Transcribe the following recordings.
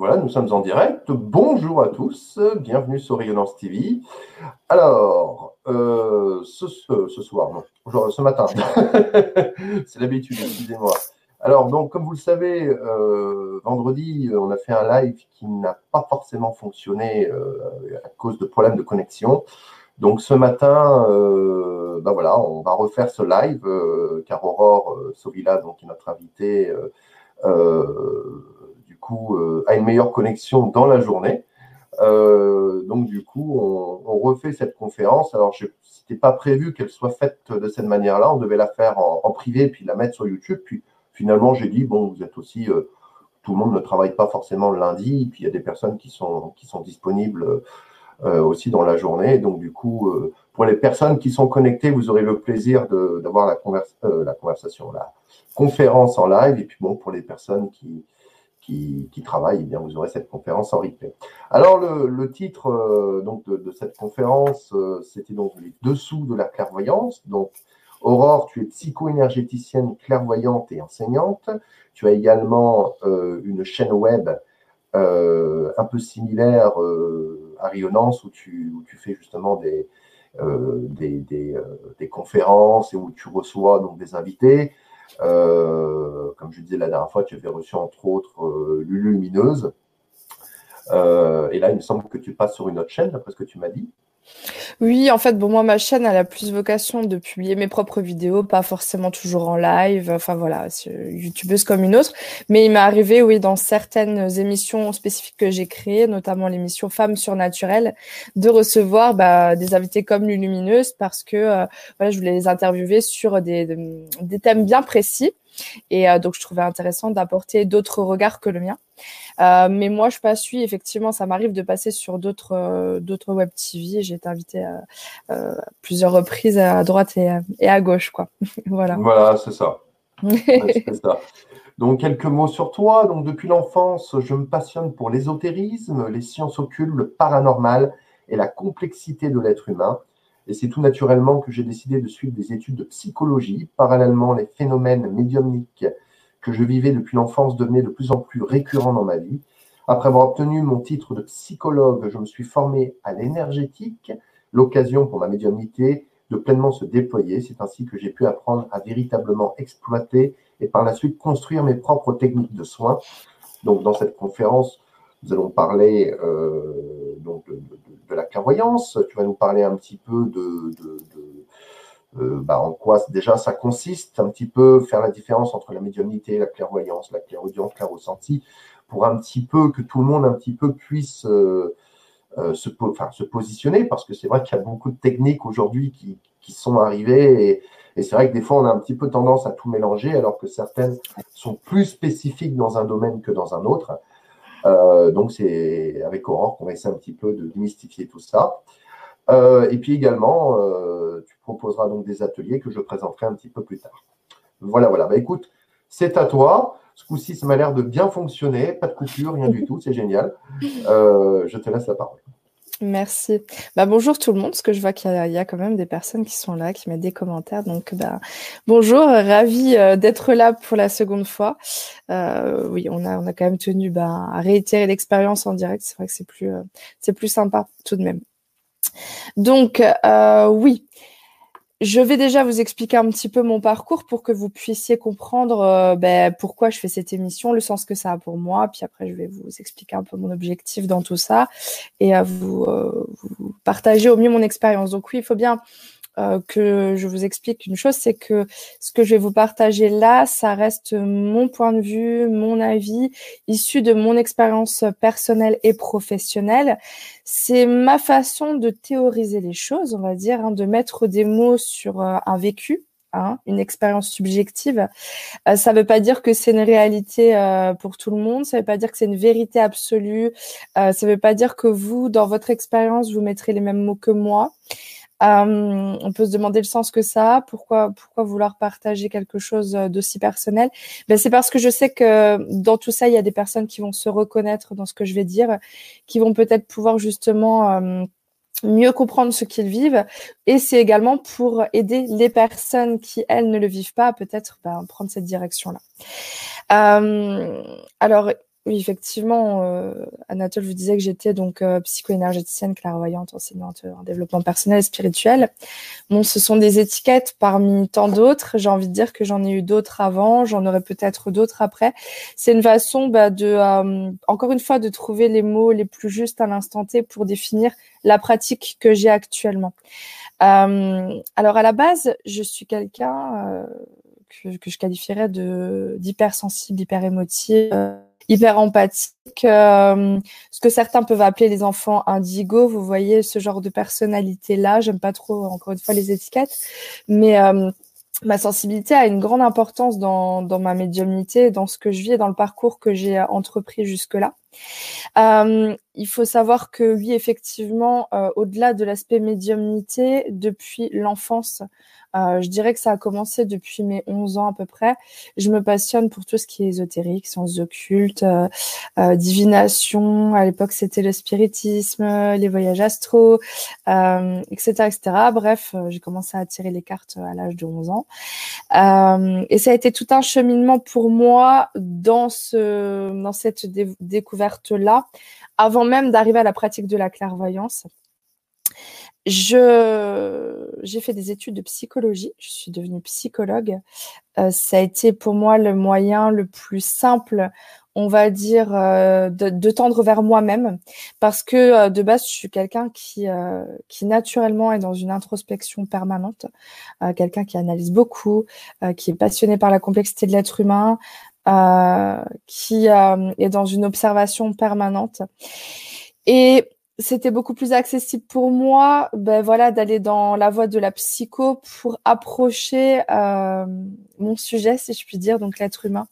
Voilà, nous sommes en direct. Bonjour à tous, bienvenue sur Rayonnance TV. Alors, euh, ce, soir, non, ce matin, c'est l'habitude, excusez-moi. Alors, donc, comme vous le savez, euh, vendredi, on a fait un live qui n'a pas forcément fonctionné euh, à cause de problèmes de connexion. Donc, ce matin, ben voilà, on va refaire ce live car Aurore Sovila, donc, notre invitée, coup, euh, a une meilleure connexion dans la journée. Euh, donc, du coup, on, refait cette conférence. Alors, ce n'était pas prévu qu'elle soit faite de cette manière-là. On devait la faire en, privé puis la mettre sur YouTube. Puis, finalement, j'ai dit, bon, vous êtes aussi euh, tout le monde ne travaille pas forcément le lundi, puis il y a des personnes qui sont, qui sont disponibles aussi dans la journée. Donc, du coup, pour les personnes qui sont connectées, vous aurez le plaisir d'avoir la, la conversation, la conférence en live. Et puis, bon, pour les personnes qui, qui, qui eh bien, vous aurez cette conférence en replay. Alors, le, titre euh, donc de, cette conférence, euh, c'était donc les dessous de la clairvoyance. Donc, Aurore, tu es psycho-énergéticienne clairvoyante et enseignante. Tu as également euh, une chaîne web un peu similaire à Rayonnance où tu, fais justement des, des, conférences et où tu reçois donc des invités. Euh, comme je disais la dernière fois, tu avais reçu entre autres euh, Lulu Lumineuse. Euh, et là, il me semble que tu passes sur une autre chaîne, d'après ce que tu m'as dit. Oui, en fait, bon, moi, ma chaîne, a plus vocation de publier mes propres vidéos, pas forcément toujours en live. Enfin, voilà, youtubeuse comme une autre. Mais il m'est arrivé, oui, dans certaines émissions spécifiques que j'ai créées, notamment l'émission Femmes surnaturelles, de recevoir bah, des invités comme Lulumineuse parce que, voilà, je voulais les interviewer sur des thèmes bien précis. Et euh, donc, je trouvais intéressant d'apporter d'autres regards que le mien. Euh, mais moi, je passe, oui, effectivement, ça m'arrive de passer sur d'autres euh, d'autres web TV. J'ai été invitée à, plusieurs reprises à droite et, et à gauche, quoi. voilà. Voilà, c'est ça. ça. Donc, quelques mots sur toi. Donc, depuis l'enfance, je me passionne pour l'ésotérisme, les sciences occultes, le paranormal et la complexité de l'être humain. Et c'est tout naturellement que j'ai décidé de suivre des études de psychologie. Parallèlement, les phénomènes médiumniques que je vivais depuis l'enfance devenaient de plus en plus récurrents dans ma vie. Après avoir obtenu mon titre de psychologue, je me suis formé à l'énergétique, l'occasion pour ma médiumnité de pleinement se déployer. C'est ainsi que j'ai pu apprendre à véritablement exploiter et par la suite construire mes propres techniques de soins. Donc dans cette conférence, nous allons parler euh, donc de, la clairvoyance. Tu vas nous parler un petit peu de, euh, bah, en quoi déjà ça consiste, un petit peu faire la différence entre la médiumnité, la clairvoyance, la clairaudience, ressenti pour un petit peu que tout le monde un petit peu puisse euh, euh, se, se positionner, parce que c'est vrai qu'il y a beaucoup de techniques aujourd'hui qui, sont arrivées et, et c'est vrai que des fois on a un petit peu tendance à tout mélanger alors que certaines sont plus spécifiques dans un domaine que dans un autre. Euh, donc, c'est avec Aurore qu'on va essayer un petit peu de démystifier tout ça. Euh, et puis également, euh, tu proposeras donc des ateliers que je présenterai un petit peu plus tard. Voilà, voilà. Bah, écoute, c'est à toi. Ce coup-ci, ça m'a l'air de bien fonctionner. Pas de coupure, rien du tout. C'est génial. je te laisse la parole. Merci. Bah, bonjour tout le monde, parce que je vois qu'il y, a quand même des personnes qui sont là, qui mettent des commentaires. Donc, bah, bonjour, ravi euh, d'être là pour la seconde fois. Euh, oui, on a, on a quand même tenu bah, à réitérer l'expérience en direct. C'est vrai que c'est plus, euh, c'est plus sympa tout de même. Donc, oui, je vais déjà vous expliquer un petit peu mon parcours pour que vous puissiez comprendre euh, ben, pourquoi je fais cette émission, le sens que ça a pour moi. Puis après, je vais vous expliquer un peu mon objectif dans tout ça et à vous, euh, vous partager au mieux mon expérience. Donc oui, il faut bien euh, que je vous explique une chose, c'est que ce que je vais vous partager là, ça reste mon point de vue, mon avis, issu de mon expérience personnelle et professionnelle. C'est ma façon de théoriser les choses, on va dire, hein, de mettre des mots sur euh, un vécu, Hein, une expérience subjective. Euh, ça ne veut pas dire que c'est une réalité pour tout le monde, ça ne veut pas dire que c'est une vérité absolue, ça ne veut pas dire que vous, dans votre expérience, vous mettrez les mêmes mots que moi. Euh, on peut se demander le sens que ça a. Pourquoi, vouloir partager quelque chose d'aussi personnel? Ben, C'est parce que je sais que dans tout ça, il y a des personnes qui vont se reconnaître dans ce que je vais dire, qui vont peut-être pouvoir justement euh, mieux comprendre ce qu'ils vivent. Et c'est également pour aider les personnes qui, elles, ne le vivent pas, peut-être ben, prendre cette direction-là. Euh, alors, oui, effectivement, euh, Anatole vous disait que j'étais donc euh, psycho-énergéticienne, clairvoyante, enseignante en développement personnel et spirituel. Bon, ce sont des étiquettes parmi tant d'autres. J'ai envie de dire que j'en ai eu d'autres avant, j'en aurai peut-être d'autres après. C'est une façon bah, de, euh, encore une fois, de trouver les mots les plus justes à l'instant T pour définir la pratique que j'ai actuellement. Euh, alors à la base, je suis quelqu'un que, que, je qualifierais de d'hypersensible, hyper émotive hyper empathique, euh, ce que certains peuvent appeler les enfants indigo. Vous voyez ce genre de personnalité-là. J'aime pas trop, encore une fois, les étiquettes, mais euh, ma sensibilité a une grande importance dans, ma médiumnité, dans ce que je vis et dans le parcours que j'ai entrepris jusque-là. Euh, il faut savoir que oui, effectivement, euh, au-delà de l'aspect médiumnité, depuis l'enfance, euh, je dirais que ça a commencé depuis mes 11 ans à peu près. Je me passionne pour tout ce qui est ésotérique, sciences occultes, euh, euh, divination. À l'époque, c'était le spiritisme, les voyages astro, etc., etc. Bref, j'ai commencé à tirer les cartes à l'âge de 11 ans. et ça a été tout un cheminement pour moi dans ce, dans cette découverte là, avant même d'arriver à la pratique de la clairvoyance. Je j'ai fait des études de psychologie, je suis devenue psychologue. Euh, ça a été pour moi le moyen le plus simple, on va dire, euh, de, tendre vers moi-même, parce que euh, de base je suis quelqu'un qui qui naturellement est dans une introspection permanente, quelqu'un qui analyse beaucoup, qui est passionné par la complexité de l'être humain, qui est dans une observation permanente. Et c'était beaucoup plus accessible pour moi ben voilà d'aller dans la voie de la psycho pour approcher euh, mon sujet si je puis dire donc l'être humain.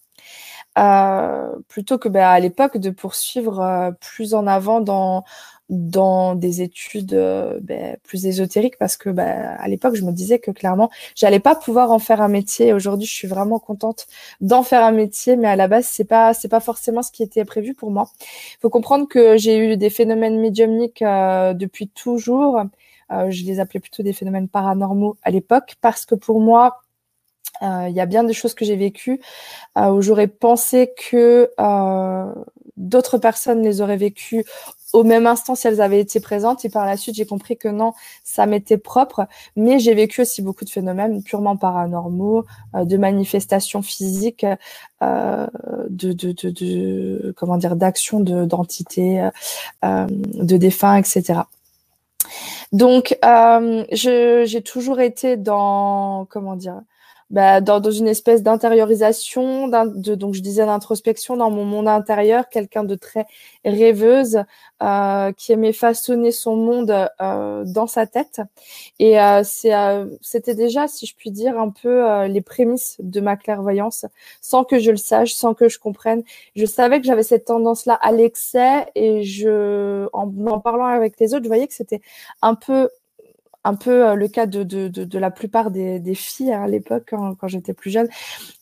Euh, plutôt que ben, à l'époque de poursuivre euh, plus en avant dans dans des études euh, ben, plus ésotériques parce que ben, à l'époque je me disais que clairement j'allais pas pouvoir en faire un métier. Aujourd'hui je suis vraiment contente d'en faire un métier, mais à la base c'est pas c'est pas forcément ce qui était prévu pour moi. Faut comprendre que j'ai eu des phénomènes médiumniques euh, depuis toujours. Euh, je les appelais plutôt des phénomènes paranormaux à l'époque parce que pour moi il y a bien des choses que j'ai vécues où j'aurais pensé que d'autres personnes les auraient vécues au même instant si elles avaient été présentes. Et par la suite, j'ai compris que non, ça m'était propre. Mais j'ai vécu aussi beaucoup de phénomènes purement paranormaux, euh, de manifestations physiques, euh, de, de, de, de, comment dire, d'actions d'entités, euh, de défunts, etc. Donc, j'ai toujours été dans, comment dire, bah, dans, dans, une espèce d'intériorisation, de, donc je disais d'introspection dans mon monde intérieur, quelqu'un de très rêveuse euh, qui aimait façonner son monde euh, dans sa tête. Et euh, euh, c'était déjà, si je puis dire, un peu euh, les prémices de ma clairvoyance, sans que je le sache, sans que je comprenne. Je savais que j'avais cette tendance-là à l'excès et je, en, en parlant avec les autres, je voyais que c'était un peu un peu euh, le cas de, de, de, la plupart des, filles hein, à l'époque, quand, quand j'étais plus jeune,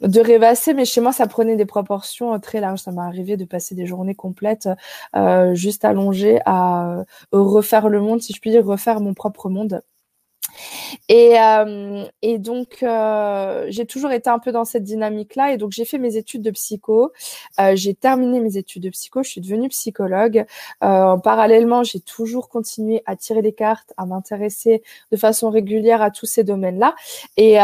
de rêvasser, mais chez moi, ça prenait des proportions euh, très larges. Ça m'est arrivé de passer des journées complètes euh, juste allongées à refaire le monde, si je puis dire, refaire mon propre monde. Et, euh, et donc, euh, j'ai toujours été un peu dans cette dynamique-là. Et donc, j'ai fait mes études de psycho. Euh, j'ai terminé mes études de psycho. Je suis devenue psychologue. Parallèlement, j'ai toujours continué à tirer les cartes, à m'intéresser de façon régulière à tous ces domaines-là. Et,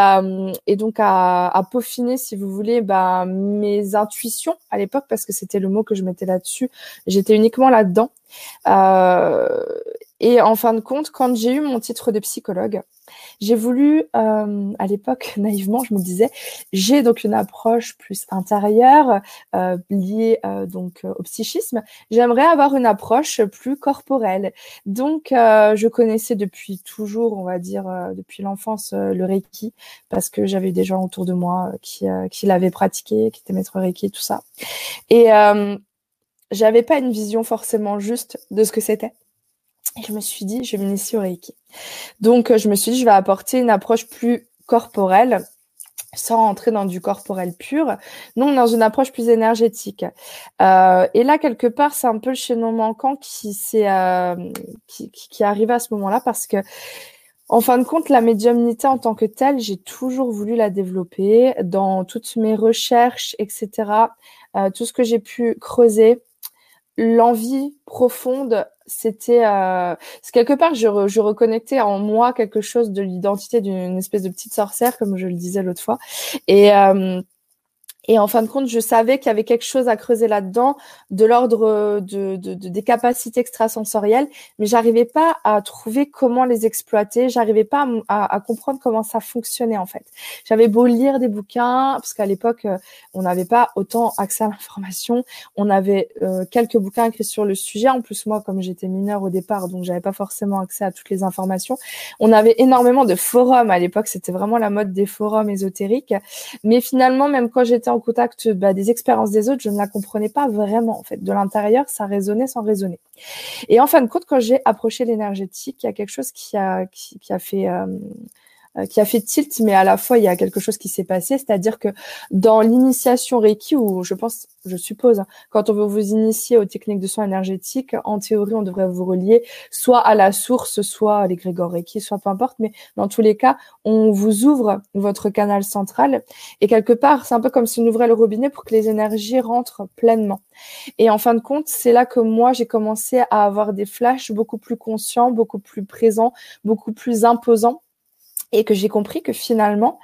et donc, à, à, peaufiner, si vous voulez, bah, mes intuitions à l'époque, parce que c'était le mot que je mettais là-dessus. J'étais uniquement là-dedans. Euh, et en fin de compte, quand j'ai eu mon titre de psychologue, j'ai voulu, euh, à l'époque, naïvement, je me disais, j'ai donc une approche plus intérieure euh, liée euh, donc au psychisme. J'aimerais avoir une approche plus corporelle. Donc, je connaissais depuis toujours, on va dire depuis l'enfance, le Reiki parce que j'avais des gens autour de moi qui qui l'avaient pratiqué, qui étaient maîtres Reiki, tout ça. Et j'avais pas une vision forcément juste de ce que c'était. Et je me suis dit, je vais m'initier au Reiki. Donc, euh, je me suis dit, je vais apporter une approche plus corporelle, sans rentrer dans du corporel pur, non, dans une approche plus énergétique. Euh, et là, quelque part, c'est un peu le chaînon manquant qui s'est euh, qui, qui, est arrivé à ce moment-là parce que En fin de compte, la médiumnité en tant que telle, j'ai toujours voulu la développer dans toutes mes recherches, etc. Euh, tout ce que j'ai pu creuser, l'envie profonde, c'était euh, quelque part je, je reconnectais en moi quelque chose de l'identité d'une espèce de petite sorcière, comme je le disais l'autre fois, et euh, et en fin de compte, je savais qu'il y avait quelque chose à creuser là-dedans, de l'ordre de, de, de, des capacités extrasensorielles, mais j'arrivais pas à trouver comment les exploiter. J'arrivais pas à, à, comprendre comment ça fonctionnait en fait. J'avais beau lire des bouquins, parce qu'à l'époque, euh, on n'avait pas autant accès à l'information. On avait euh, quelques bouquins écrits sur le sujet. En plus, moi, comme j'étais mineure au départ, donc j'avais pas forcément accès à toutes les informations. On avait énormément de forums à l'époque. C'était vraiment la mode des forums ésotériques. Mais finalement, même quand j'étais en contact bah, des expériences des autres, je ne la comprenais pas vraiment en fait. De l'intérieur, ça résonnait sans raisonner. Et en fin de compte, quand j'ai approché l'énergétique, il y a quelque chose qui a fait euh, qui a fait tilt, mais à la fois il y a quelque chose qui s'est passé, c'est-à-dire que dans l'initiation Reiki, où je pense, je suppose, hein, quand on veut vous initier aux techniques de soins énergétiques, en théorie on devrait vous relier soit à la source, soit à l'égrégore Reiki, soit peu importe, mais dans tous les cas, on vous ouvre votre canal central. Et quelque part c'est un peu comme si on ouvrait le robinet pour que les énergies rentrent pleinement. Et en fin de compte, c'est là que moi j'ai commencé à avoir des flashs beaucoup plus conscients, beaucoup plus présents, beaucoup plus imposants et que j'ai compris que finalement,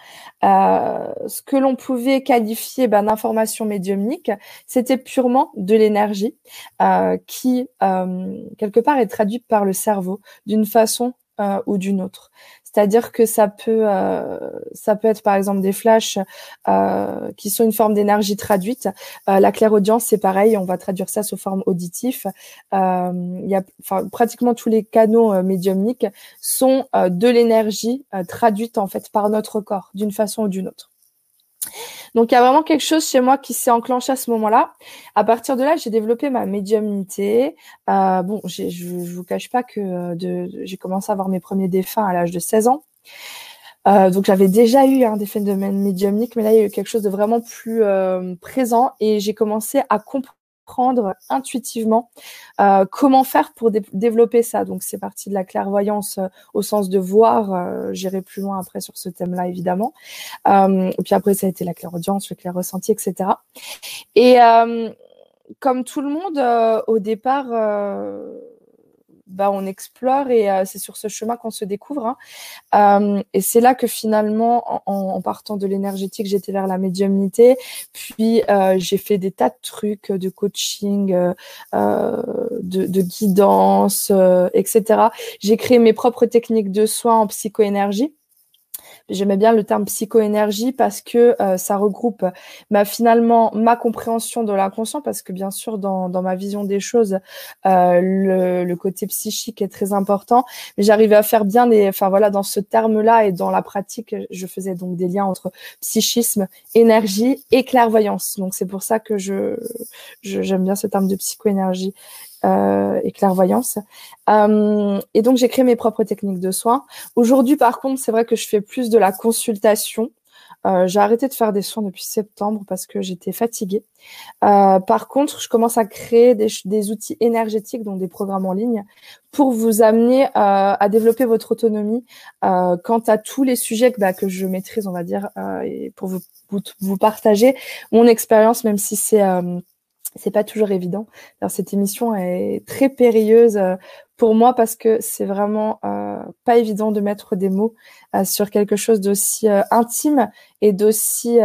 euh, ce que l'on pouvait qualifier ben, d'information médiumnique, c'était purement de l'énergie euh, qui, euh, quelque part, est traduite par le cerveau d'une façon euh, ou d'une autre. C'est-à-dire que ça peut, euh, ça peut être par exemple des flashs euh, qui sont une forme d'énergie traduite. La clairaudience, c'est pareil, on va traduire ça sous forme auditif. Il y a, pratiquement tous les canaux médiumniques sont de l'énergie traduite en fait par notre corps, d'une façon ou d'une autre. Donc il y a vraiment quelque chose chez moi qui s'est enclenché à ce moment-là. À partir de là, j'ai développé ma médiumnité. Euh, bon, je ne vous cache pas que euh, j'ai commencé à avoir mes premiers défunts à l'âge de 16 ans. Euh, donc j'avais déjà eu hein, des phénomènes médiumniques, mais là il y a eu quelque chose de vraiment plus présent et j'ai commencé à comprendre intuitivement euh, comment faire pour développer ça. Donc c'est parti de la clairvoyance euh, au sens de voir. Euh, J'irai plus loin après sur ce thème-là évidemment. et puis après ça a été la clairaudience, le clair ressenti, etc. Et comme tout le monde au départ bah, on explore et euh, c'est sur ce chemin qu'on se découvre. Hein. Euh, et c'est là que finalement, en, partant de l'énergétique, j'étais vers la médiumnité. Puis euh, j'ai fait des tas de trucs de coaching, de, de, guidance, etc. J'ai créé mes propres techniques de soins en psychoénergie. J'aimais bien le terme psychoénergie parce que euh, ça regroupe bah, finalement ma compréhension de l'inconscient parce que bien sûr dans, dans ma vision des choses euh, le, le, côté psychique est très important. Mais j'arrivais à faire bien des enfin voilà dans ce terme là et dans la pratique je faisais donc des liens entre psychisme énergie et clairvoyance. Donc c'est pour ça que je j'aime bien ce terme de psychoénergie euh, et clairvoyance. Euh, et donc j'ai créé mes propres techniques de soins. Aujourd'hui, par contre, c'est vrai que je fais plus de la consultation. Euh, j'ai arrêté de faire des soins depuis septembre parce que j'étais fatiguée. Par contre, je commence à créer des, outils énergétiques, donc des programmes en ligne, pour vous amener à développer votre autonomie quant à tous les sujets que, bah, je maîtrise, on va dire, et pour vous, vous, partager mon expérience, même si c'est c'est pas toujours évident. Alors, cette émission est très périlleuse euh, pour moi parce que c'est vraiment euh, pas évident de mettre des mots euh, sur quelque chose d'aussi intime et d'aussi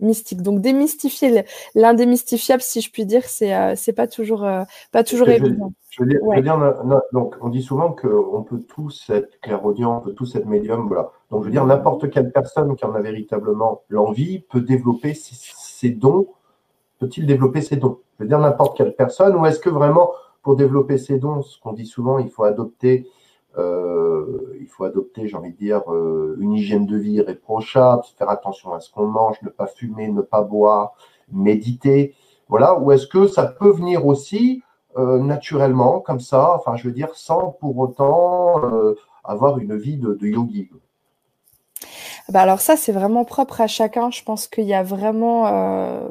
mystique. Donc démystifier l'indémystifiable, si je puis dire, c'est c'est pas toujours pas toujours évident. Je veux dire, je veux dire donc on dit souvent qu'on peut tous être clairaudient, on peut tous être médium, voilà. Donc je veux dire n'importe quelle personne qui en a véritablement l'envie peut développer ses dons peut-il développer ses dons? Je veux dire n'importe quelle personne, ou est-ce que vraiment, pour développer ses dons, ce qu'on dit souvent, il faut adopter, euh, il faut adopter, j'ai envie de dire, euh, une hygiène de vie irréprochable, faire attention à ce qu'on mange, ne pas fumer, ne pas boire, méditer, voilà, ou est-ce que ça peut venir aussi euh, naturellement, comme ça, enfin, je veux dire, sans pour autant avoir une vie de yogi bah alors ça, c'est vraiment propre à chacun. Je pense qu'il y a vraiment, euh,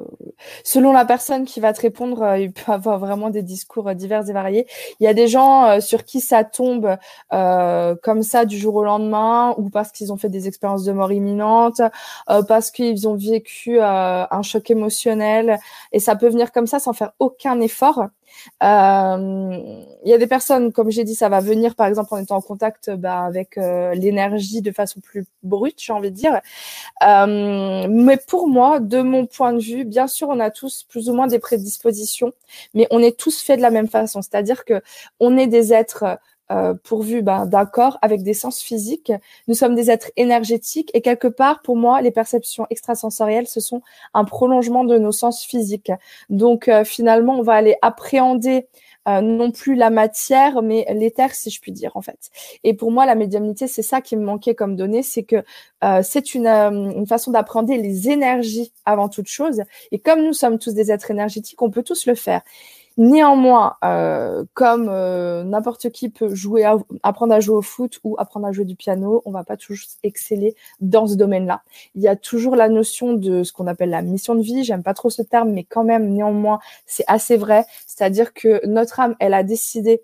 selon la personne qui va te répondre, euh, il peut avoir vraiment des discours euh, divers et variés. Il y a des gens sur qui ça tombe comme ça du jour au lendemain, ou parce qu'ils ont fait des expériences de mort imminente, parce qu'ils ont vécu un choc émotionnel, et ça peut venir comme ça sans faire aucun effort. Euh, il y a des personnes, comme j'ai dit, ça va venir par exemple en étant en contact bah, avec euh, l'énergie de façon plus brute, j'ai envie de dire. Euh, mais pour moi, de mon point de vue, bien sûr, on a tous plus ou moins des prédispositions, mais on est tous faits de la même façon. C'est-à-dire que on est des êtres euh, pourvu ben, d'un corps avec des sens physiques. Nous sommes des êtres énergétiques et quelque part, pour moi, les perceptions extrasensorielles, ce sont un prolongement de nos sens physiques. Donc euh, finalement, on va aller appréhender euh, non plus la matière, mais l'éther, si je puis dire, en fait. Et pour moi, la médiumnité, c'est ça qui me manquait comme donnée, c'est que c'est une, une façon d'appréhender les énergies avant toute chose. Et comme nous sommes tous des êtres énergétiques, on peut tous le faire. Néanmoins, euh, comme euh, n'importe qui peut jouer, apprendre à jouer au foot ou apprendre à jouer du piano, on va pas toujours exceller dans ce domaine-là. Il y a toujours la notion de ce qu'on appelle la mission de vie. J'aime pas trop ce terme, mais quand même, néanmoins, c'est assez vrai. C'est-à-dire que notre âme, elle a décidé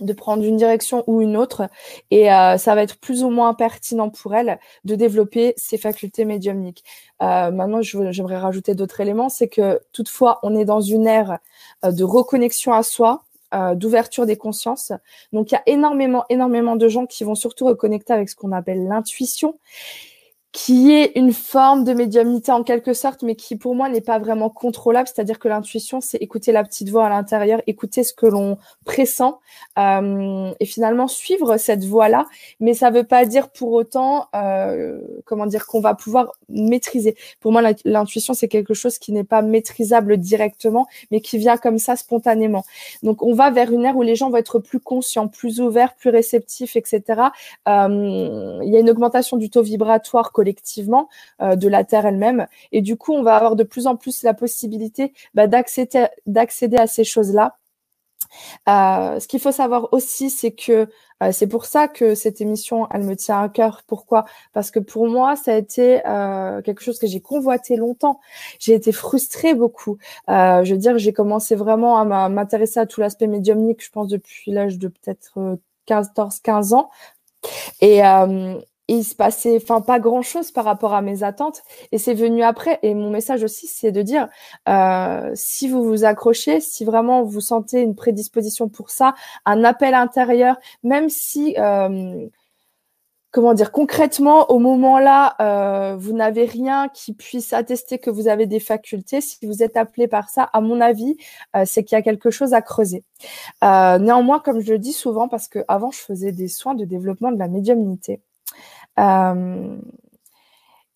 de prendre une direction ou une autre et euh, ça va être plus ou moins pertinent pour elle de développer ses facultés médiumniques. Euh, maintenant, j'aimerais rajouter d'autres éléments, c'est que toutefois, on est dans une ère euh, de reconnexion à soi, euh, d'ouverture des consciences. Donc, il y a énormément, énormément de gens qui vont surtout reconnecter avec ce qu'on appelle l'intuition qui est une forme de médiumnité en quelque sorte, mais qui pour moi n'est pas vraiment contrôlable. C'est-à-dire que l'intuition, c'est écouter la petite voix à l'intérieur, écouter ce que l'on pressent euh, et finalement suivre cette voie-là. Mais ça ne veut pas dire pour autant, euh, comment dire, qu'on va pouvoir maîtriser. Pour moi, l'intuition, c'est quelque chose qui n'est pas maîtrisable directement, mais qui vient comme ça spontanément. Donc, on va vers une ère où les gens vont être plus conscients, plus ouverts, plus réceptifs, etc. Euh, il y a une augmentation du taux vibratoire collectivement euh, de la Terre elle-même. Et du coup, on va avoir de plus en plus la possibilité bah, d'accéder, d'accéder à ces choses-là. Euh, ce qu'il faut savoir aussi, c'est que euh, c'est pour ça que cette émission, elle me tient à cœur. Pourquoi? Parce que pour moi, ça a été quelque chose que j'ai convoité longtemps. J'ai été frustrée beaucoup. je veux dire, j'ai commencé vraiment à m'intéresser à tout l'aspect médiumnique, je pense, depuis l'âge de peut-être 14-15 ans. Et, il se passait enfin pas grand chose par rapport à mes attentes. Et c'est venu après. Et mon message aussi c'est de dire euh, si vous vous accrochez si vraiment vous sentez une prédisposition pour ça un appel intérieur même si euh, comment dire concrètement au moment là euh, vous n'avez rien qui puisse attester que vous avez des facultés si vous êtes appelé par ça à mon avis c'est qu'il y a quelque chose à creuser. Néanmoins comme je le dis souvent parce que avant je faisais des soins de développement de la médiumnité. euh,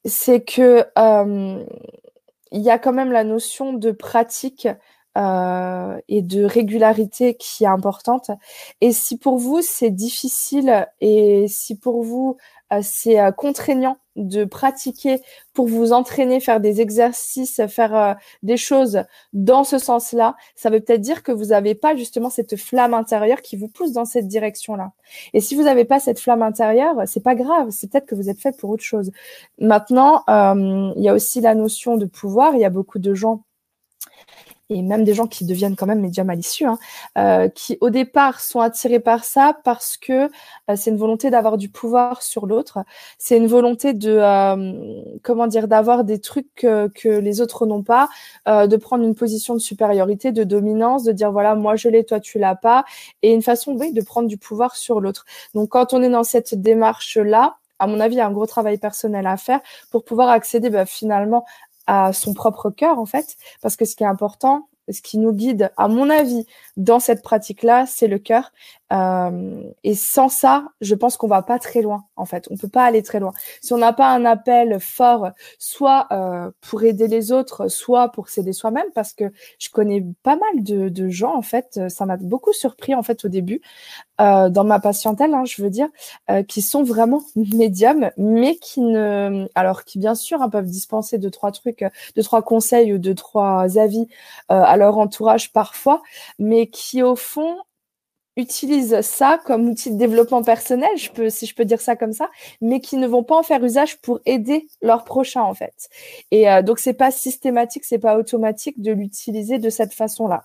c'est que euh, il y a quand même la notion de pratique euh, et de régularité qui est importante. Et si pour vous c'est difficile et si pour vous euh, c'est euh, contraignant de pratiquer pour vous entraîner, faire des exercices, faire des choses dans ce sens-là, ça veut peut-être dire que vous n'avez pas justement cette flamme intérieure qui vous pousse dans cette direction-là. Et si vous n'avez pas cette flamme intérieure, c'est pas grave, c'est peut-être que vous êtes fait pour autre chose. Maintenant, il y a aussi la notion de pouvoir. Il y a beaucoup de gens et même des gens qui deviennent quand même à l'issue, hein, euh, qui au départ sont attirés par ça parce que euh, c'est une volonté d'avoir du pouvoir sur l'autre, c'est une volonté de euh, comment dire d'avoir des trucs que, que les autres n'ont pas, euh, de prendre une position de supériorité, de dominance, de dire voilà moi je l'ai, toi tu l'as pas, et une façon oui de prendre du pouvoir sur l'autre. Donc quand on est dans cette démarche là, à mon avis, il y a un gros travail personnel à faire pour pouvoir accéder bah, finalement à son propre cœur en fait, parce que ce qui est important, ce qui nous guide, à mon avis, dans cette pratique-là, c'est le cœur. Euh, et sans ça, je pense qu'on va pas très loin. En fait, on peut pas aller très loin. Si on n'a pas un appel fort, soit euh, pour aider les autres, soit pour s'aider soi-même, parce que je connais pas mal de, de gens. En fait, ça m'a beaucoup surpris en fait au début euh, dans ma patientèle, hein, je veux dire, euh, qui sont vraiment médiums, mais qui ne, alors qui bien sûr hein, peuvent dispenser deux trois trucs, deux trois conseils ou deux trois avis euh, à leur entourage parfois, mais qui au fond utilisent ça comme outil de développement personnel, je peux, si je peux dire ça comme ça, mais qui ne vont pas en faire usage pour aider leurs prochains en fait. Et euh, donc c'est pas systématique, c'est pas automatique de l'utiliser de cette façon-là.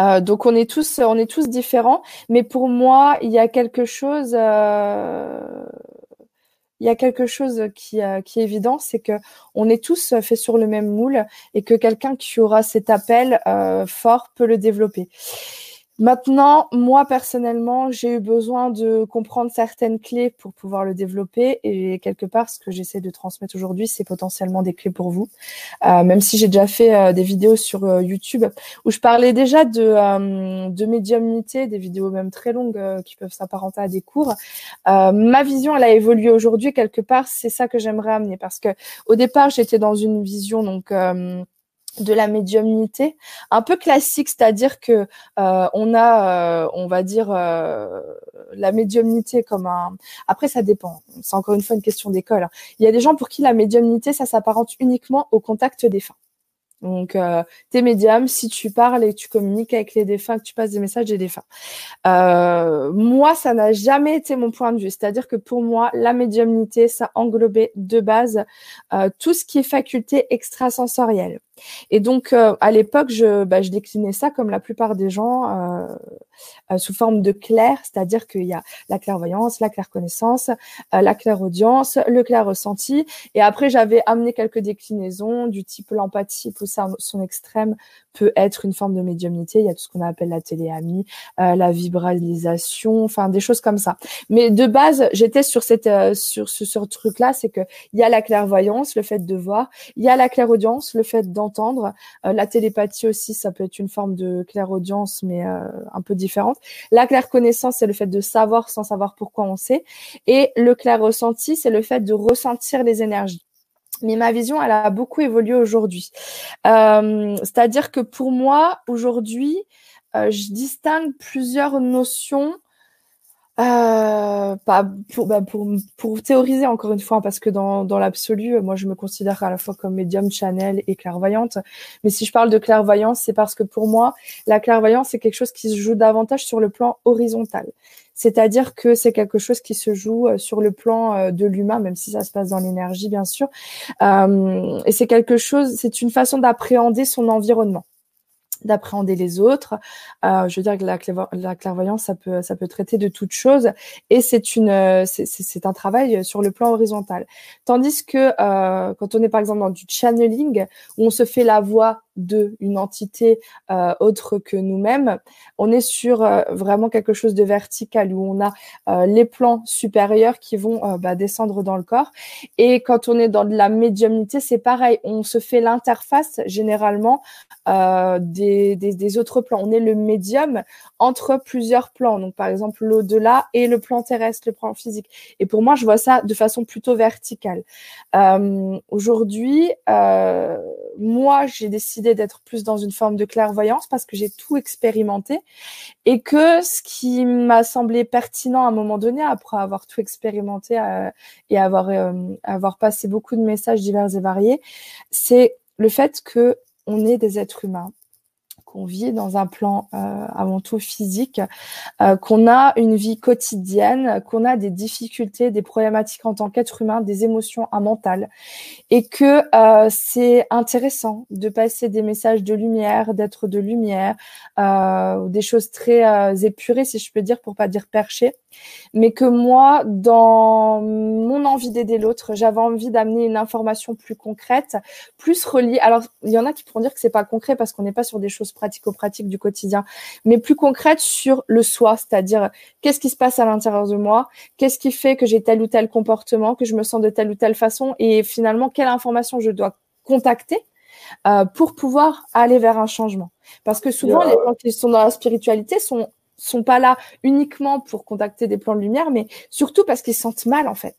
Euh, donc on est tous, on est tous différents, mais pour moi il y a quelque chose, euh, il y a quelque chose qui, euh, qui est évident, c'est que on est tous faits sur le même moule et que quelqu'un qui aura cet appel euh, fort peut le développer. Maintenant, moi personnellement, j'ai eu besoin de comprendre certaines clés pour pouvoir le développer et quelque part, ce que j'essaie de transmettre aujourd'hui, c'est potentiellement des clés pour vous. Euh, même si j'ai déjà fait euh, des vidéos sur euh, YouTube où je parlais déjà de, euh, de médiumnité, des vidéos même très longues qui peuvent s'apparenter à des cours. ma vision, elle a évolué aujourd'hui. Quelque part, c'est ça que j'aimerais amener parce que au départ, j'étais dans une vision donc de la médiumnité un peu classique c'est-à-dire que euh, on a euh, on va dire euh, la médiumnité comme un après ça dépend c'est encore une fois une question d'école hein. il y a des gens pour qui la médiumnité ça s'apparente uniquement au contact des fins donc, euh, t'es médium, si tu parles et tu communiques avec les défunts, que tu passes des messages des défunts. Moi, ça n'a jamais été mon point de vue. C'est-à-dire que pour moi, la médiumnité, ça englobait de base tout ce qui est faculté extrasensorielle. Et donc, euh, à l'époque, je, bah, je déclinais ça comme la plupart des gens euh, euh, sous forme de clair, c'est-à-dire qu'il y a la clairvoyance, la clairconnaissance, la clairaudience, le clair ressenti. Et après, j'avais amené quelques déclinaisons du type l'empathie poussée à son extrême peut être une forme de médiumnité. Il y a tout ce qu'on appelle la téléamie, la vibralisation, enfin des choses comme ça. Mais de base, j'étais sur cette sur ce, truc-là, c'est que il y a la clairvoyance, le fait de voir, il y a la clairaudience, le fait d'entendre Euh, la télépathie aussi, ça peut être une forme de clairaudience, mais euh, un peu différente. La claire connaissance, c'est le fait de savoir sans savoir pourquoi on sait. Et le clair ressenti, c'est le fait de ressentir les énergies. Mais ma vision, elle a beaucoup évolué aujourd'hui. Euh, c'est-à-dire que pour moi, aujourd'hui, je distingue plusieurs notions euh, pas pour, bah pour, pour théoriser encore une fois, parce que dans, dans l'absolu, moi je me considère à la fois comme médium, channel et clairvoyante. Mais si je parle de clairvoyance, c'est parce que pour moi, la clairvoyance, c'est quelque chose qui se joue davantage sur le plan horizontal. C'est-à-dire que c'est quelque chose qui se joue euh, sur le plan euh, de l'humain, même si ça se passe dans l'énergie, bien sûr. Euh, et c'est quelque chose, c'est une façon d'appréhender son environnement d'appréhender les autres. Euh, je veux dire que la, la, clairvoyance, ça peut, ça peut traiter de toutes choses, et c'est une, euh, c'est un travail sur le plan horizontal. Tandis que euh, quand on est par exemple dans du channeling, où on se fait la voix de une entité euh, autre que nous-mêmes, on est sur euh, vraiment quelque chose de vertical où on a euh, les plans supérieurs qui vont bah, descendre dans le corps. Et quand on est dans de la médiumnité, c'est pareil, on se fait l'interface généralement des, des, des, autres plans. On est le médium entre plusieurs plans, donc par exemple l'au-delà et le plan terrestre, le plan physique. Et pour moi, je vois ça de façon plutôt verticale. Aujourd'hui, moi, j'ai décidé d'être plus dans une forme de clairvoyance parce que j'ai tout expérimenté et que ce qui m'a semblé pertinent à un moment donné, après avoir tout expérimenté euh, et avoir, euh, avoir passé beaucoup de messages divers et variés, c'est le fait que on est des êtres humains qu'on vit dans un plan euh, avant tout physique, euh, qu'on a une vie quotidienne, qu'on a des difficultés, des problématiques en tant qu'être humain, des émotions à mental, et que euh, c'est intéressant de passer des messages de lumière, d'être de lumière, des choses très épurées, si je peux dire, pour pas dire perchées, mais que moi, dans mon envie d'aider l'autre, j'avais envie d'amener une information plus concrète, plus reliée. Alors, il y en a qui pourront dire que c'est pas concret parce qu'on n'est pas sur des choses pratico-pratiques du quotidien, mais plus concrète sur le soi, c'est-à-dire qu'est-ce qui se passe à l'intérieur de moi, qu'est-ce qui fait que j'ai tel ou tel comportement, que je me sens de telle ou telle façon, et finalement, quelle information je dois contacter euh, pour pouvoir aller vers un changement? Parce que souvent, les gens qui sont dans la spiritualité sont sont pas là uniquement pour contacter des plans de lumière, mais surtout parce qu'ils se sentent mal en fait.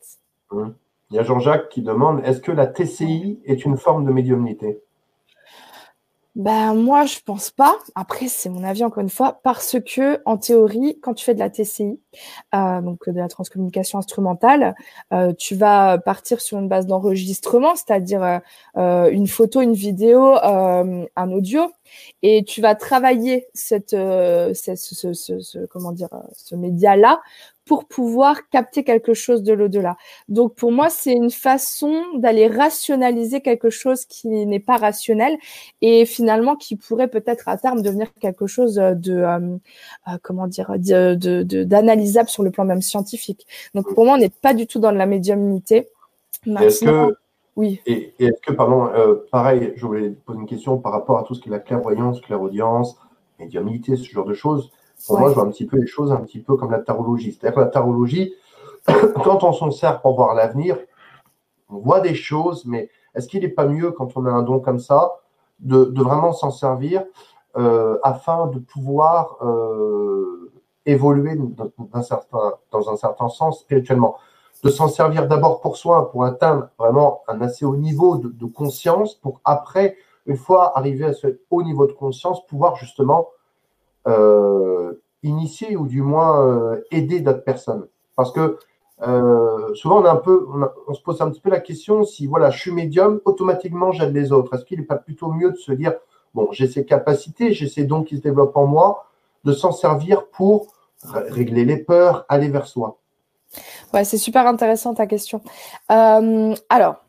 Il y a Jean-Jacques qui demande est-ce que la TCI est une forme de médiumnité? Ben moi je pense pas. Après c'est mon avis encore une fois parce que en théorie quand tu fais de la TCI, euh, donc de la transcommunication instrumentale, euh, tu vas partir sur une base d'enregistrement, c'est-à-dire euh, une photo, une vidéo, un audio et tu vas travailler cette, ce, comment dire, ce média-là pour pouvoir capter quelque chose de l'au-delà. Donc pour moi, c'est une façon d'aller rationaliser quelque chose qui n'est pas rationnel et finalement qui pourrait peut-être à terme devenir quelque chose de comment dire d'analysable de, sur le plan même scientifique. Donc pour moi, on n'est pas du tout dans la médiumnité. Est-ce que oui. Et, est-ce que, pardon, euh, pareil, je voulais poser une question par rapport à tout ce qui est la clairvoyance, clairaudience, médiumnité, ce genre de choses. Pour moi, je vois un petit peu les choses un petit peu comme la tarologie. C'est-à-dire que la tarologie, quand on s'en sert pour voir l'avenir, on voit des choses, mais est-ce qu'il n'est pas mieux, quand on a un don comme ça, de, vraiment s'en servir euh, afin de pouvoir euh, évoluer dans, un certain sens spirituellement de s'en servir d'abord pour soi, pour atteindre vraiment un assez haut niveau de, conscience, pour après, une fois arrivé à ce haut niveau de conscience, pouvoir justement euh, initier ou du moins euh, aider d'autres personnes. Parce que euh, souvent on un peu, on, se pose un petit peu la question si voilà, je suis médium, automatiquement j'aide les autres. Est-ce qu'il n'est pas plutôt mieux de se dire bon, j'ai ces capacités, j'ai ces dons qui se développent en moi, de s'en servir pour régler les peurs, aller vers soi. Ouais, c'est super intéressant ta question. Euh, alors,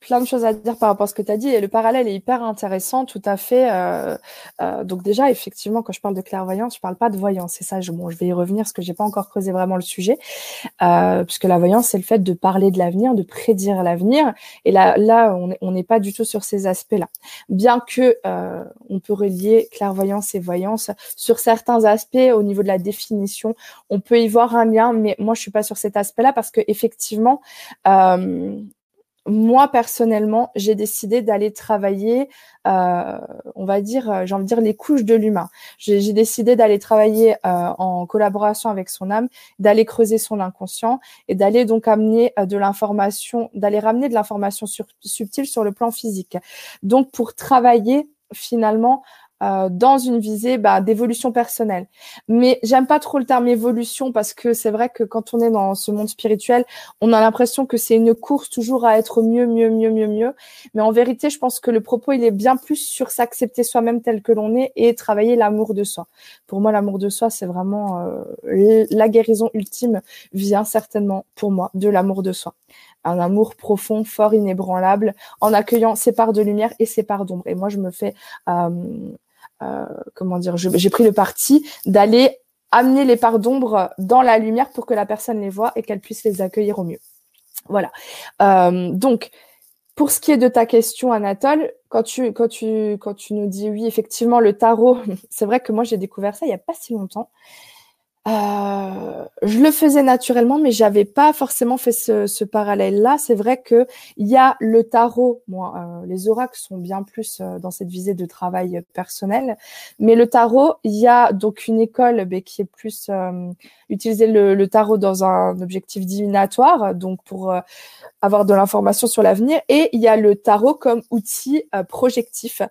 plein de choses à dire par rapport à ce que tu as dit et le parallèle est hyper intéressant, tout à fait. Euh, euh, donc déjà, effectivement, quand je parle de clairvoyance, je parle pas de voyance. Et ça, je, vais y revenir parce que j'ai pas encore creusé vraiment le sujet, euh, puisque la voyance, c'est le fait de parler de l'avenir, de prédire l'avenir. Et là, là, on n'est pas du tout sur ces aspects-là. Bien que euh, on peut relier clairvoyance et voyance sur certains aspects au niveau de la définition, on peut y voir un lien, mais moi, je suis pas sur cet aspect-là parce que effectivement, moi personnellement, j'ai décidé d'aller travailler, euh, on va dire, euh, j'ai envie de dire les couches de l'humain. J'ai décidé d'aller travailler euh, en collaboration avec son âme, d'aller creuser son inconscient et d'aller donc amener de l'information, d'aller ramener de l'information subtile sur le plan physique. Donc pour travailler finalement euh, dans une visée bah, d'évolution personnelle. Mais j'aime pas trop le terme évolution parce que c'est vrai que quand on est dans ce monde spirituel, on a l'impression que c'est une course toujours à être mieux, mieux, mieux, mieux, mieux. Mais en vérité, je pense que le propos, il est bien plus sur s'accepter soi-même tel que l'on est et travailler l'amour de soi. Pour moi, l'amour de soi, c'est vraiment euh, la guérison ultime vient certainement pour moi de l'amour de soi un amour profond, fort, inébranlable, en accueillant ses parts de lumière et ses parts d'ombre. Et moi, je me fais euh, comment dire, j'ai pris le parti d'aller amener les parts d'ombre dans la lumière pour que la personne les voit et qu'elle puisse les accueillir au mieux. Voilà. Euh, donc, pour ce qui est de ta question, Anatole, quand tu, quand tu, quand tu nous dis oui, effectivement, le tarot, c'est vrai que moi j'ai découvert ça il n'y a pas si longtemps. Euh, je le faisais naturellement, mais j'avais pas forcément fait ce, ce parallèle-là. C'est vrai que il y a le tarot. Moi, euh, les oracles sont bien plus euh, dans cette visée de travail personnel, mais le tarot, il y a donc une école ben, qui est plus utiliser le, le, tarot dans un objectif divinatoire, donc pour avoir de l'information sur l'avenir, et il y a le tarot comme outil projectif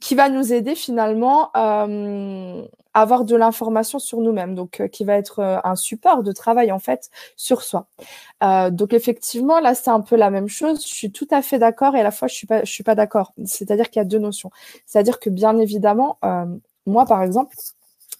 qui va nous aider finalement euh, à avoir de l'information sur nous-mêmes, donc euh, qui va être euh, un support de travail en fait sur soi. donc effectivement là c'est un peu la même chose. Je suis tout à fait d'accord et à la fois je suis pas je suis pas d'accord. C'est-à-dire qu'il y a deux notions. C'est-à-dire que bien évidemment moi par exemple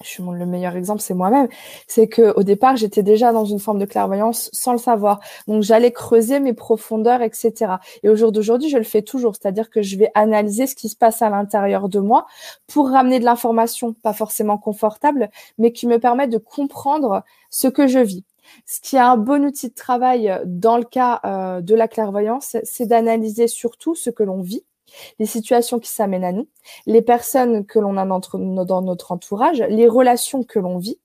je suis le meilleur exemple, c'est moi-même. C'est que au départ, j'étais déjà dans une forme de clairvoyance sans le savoir. Donc, j'allais creuser mes profondeurs, etc. Et au jour d'aujourd'hui, je le fais toujours. C'est-à-dire que je vais analyser ce qui se passe à l'intérieur de moi pour ramener de l'information, pas forcément confortable, mais qui me permet de comprendre ce que je vis. Ce qui est un bon outil de travail dans le cas euh, de la clairvoyance, c'est d'analyser surtout ce que l'on vit les situations qui s'amènent à nous, les personnes que l'on a dans notre entourage, les relations que l'on vit.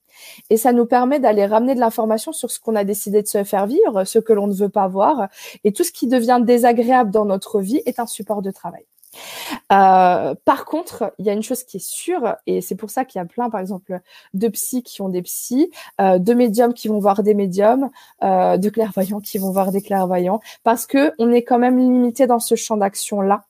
Et ça nous permet d'aller ramener de l'information sur ce qu'on a décidé de se faire vivre, ce que l'on ne veut pas voir. Et tout ce qui devient désagréable dans notre vie est un support de travail. Euh, par contre, il y a une chose qui est sûre, et c'est pour ça qu'il y a plein, par exemple, de psys qui ont des psys, euh, de médiums qui vont voir des médiums, euh, de clairvoyants qui vont voir des clairvoyants, parce que on est quand même limité dans ce champ d'action là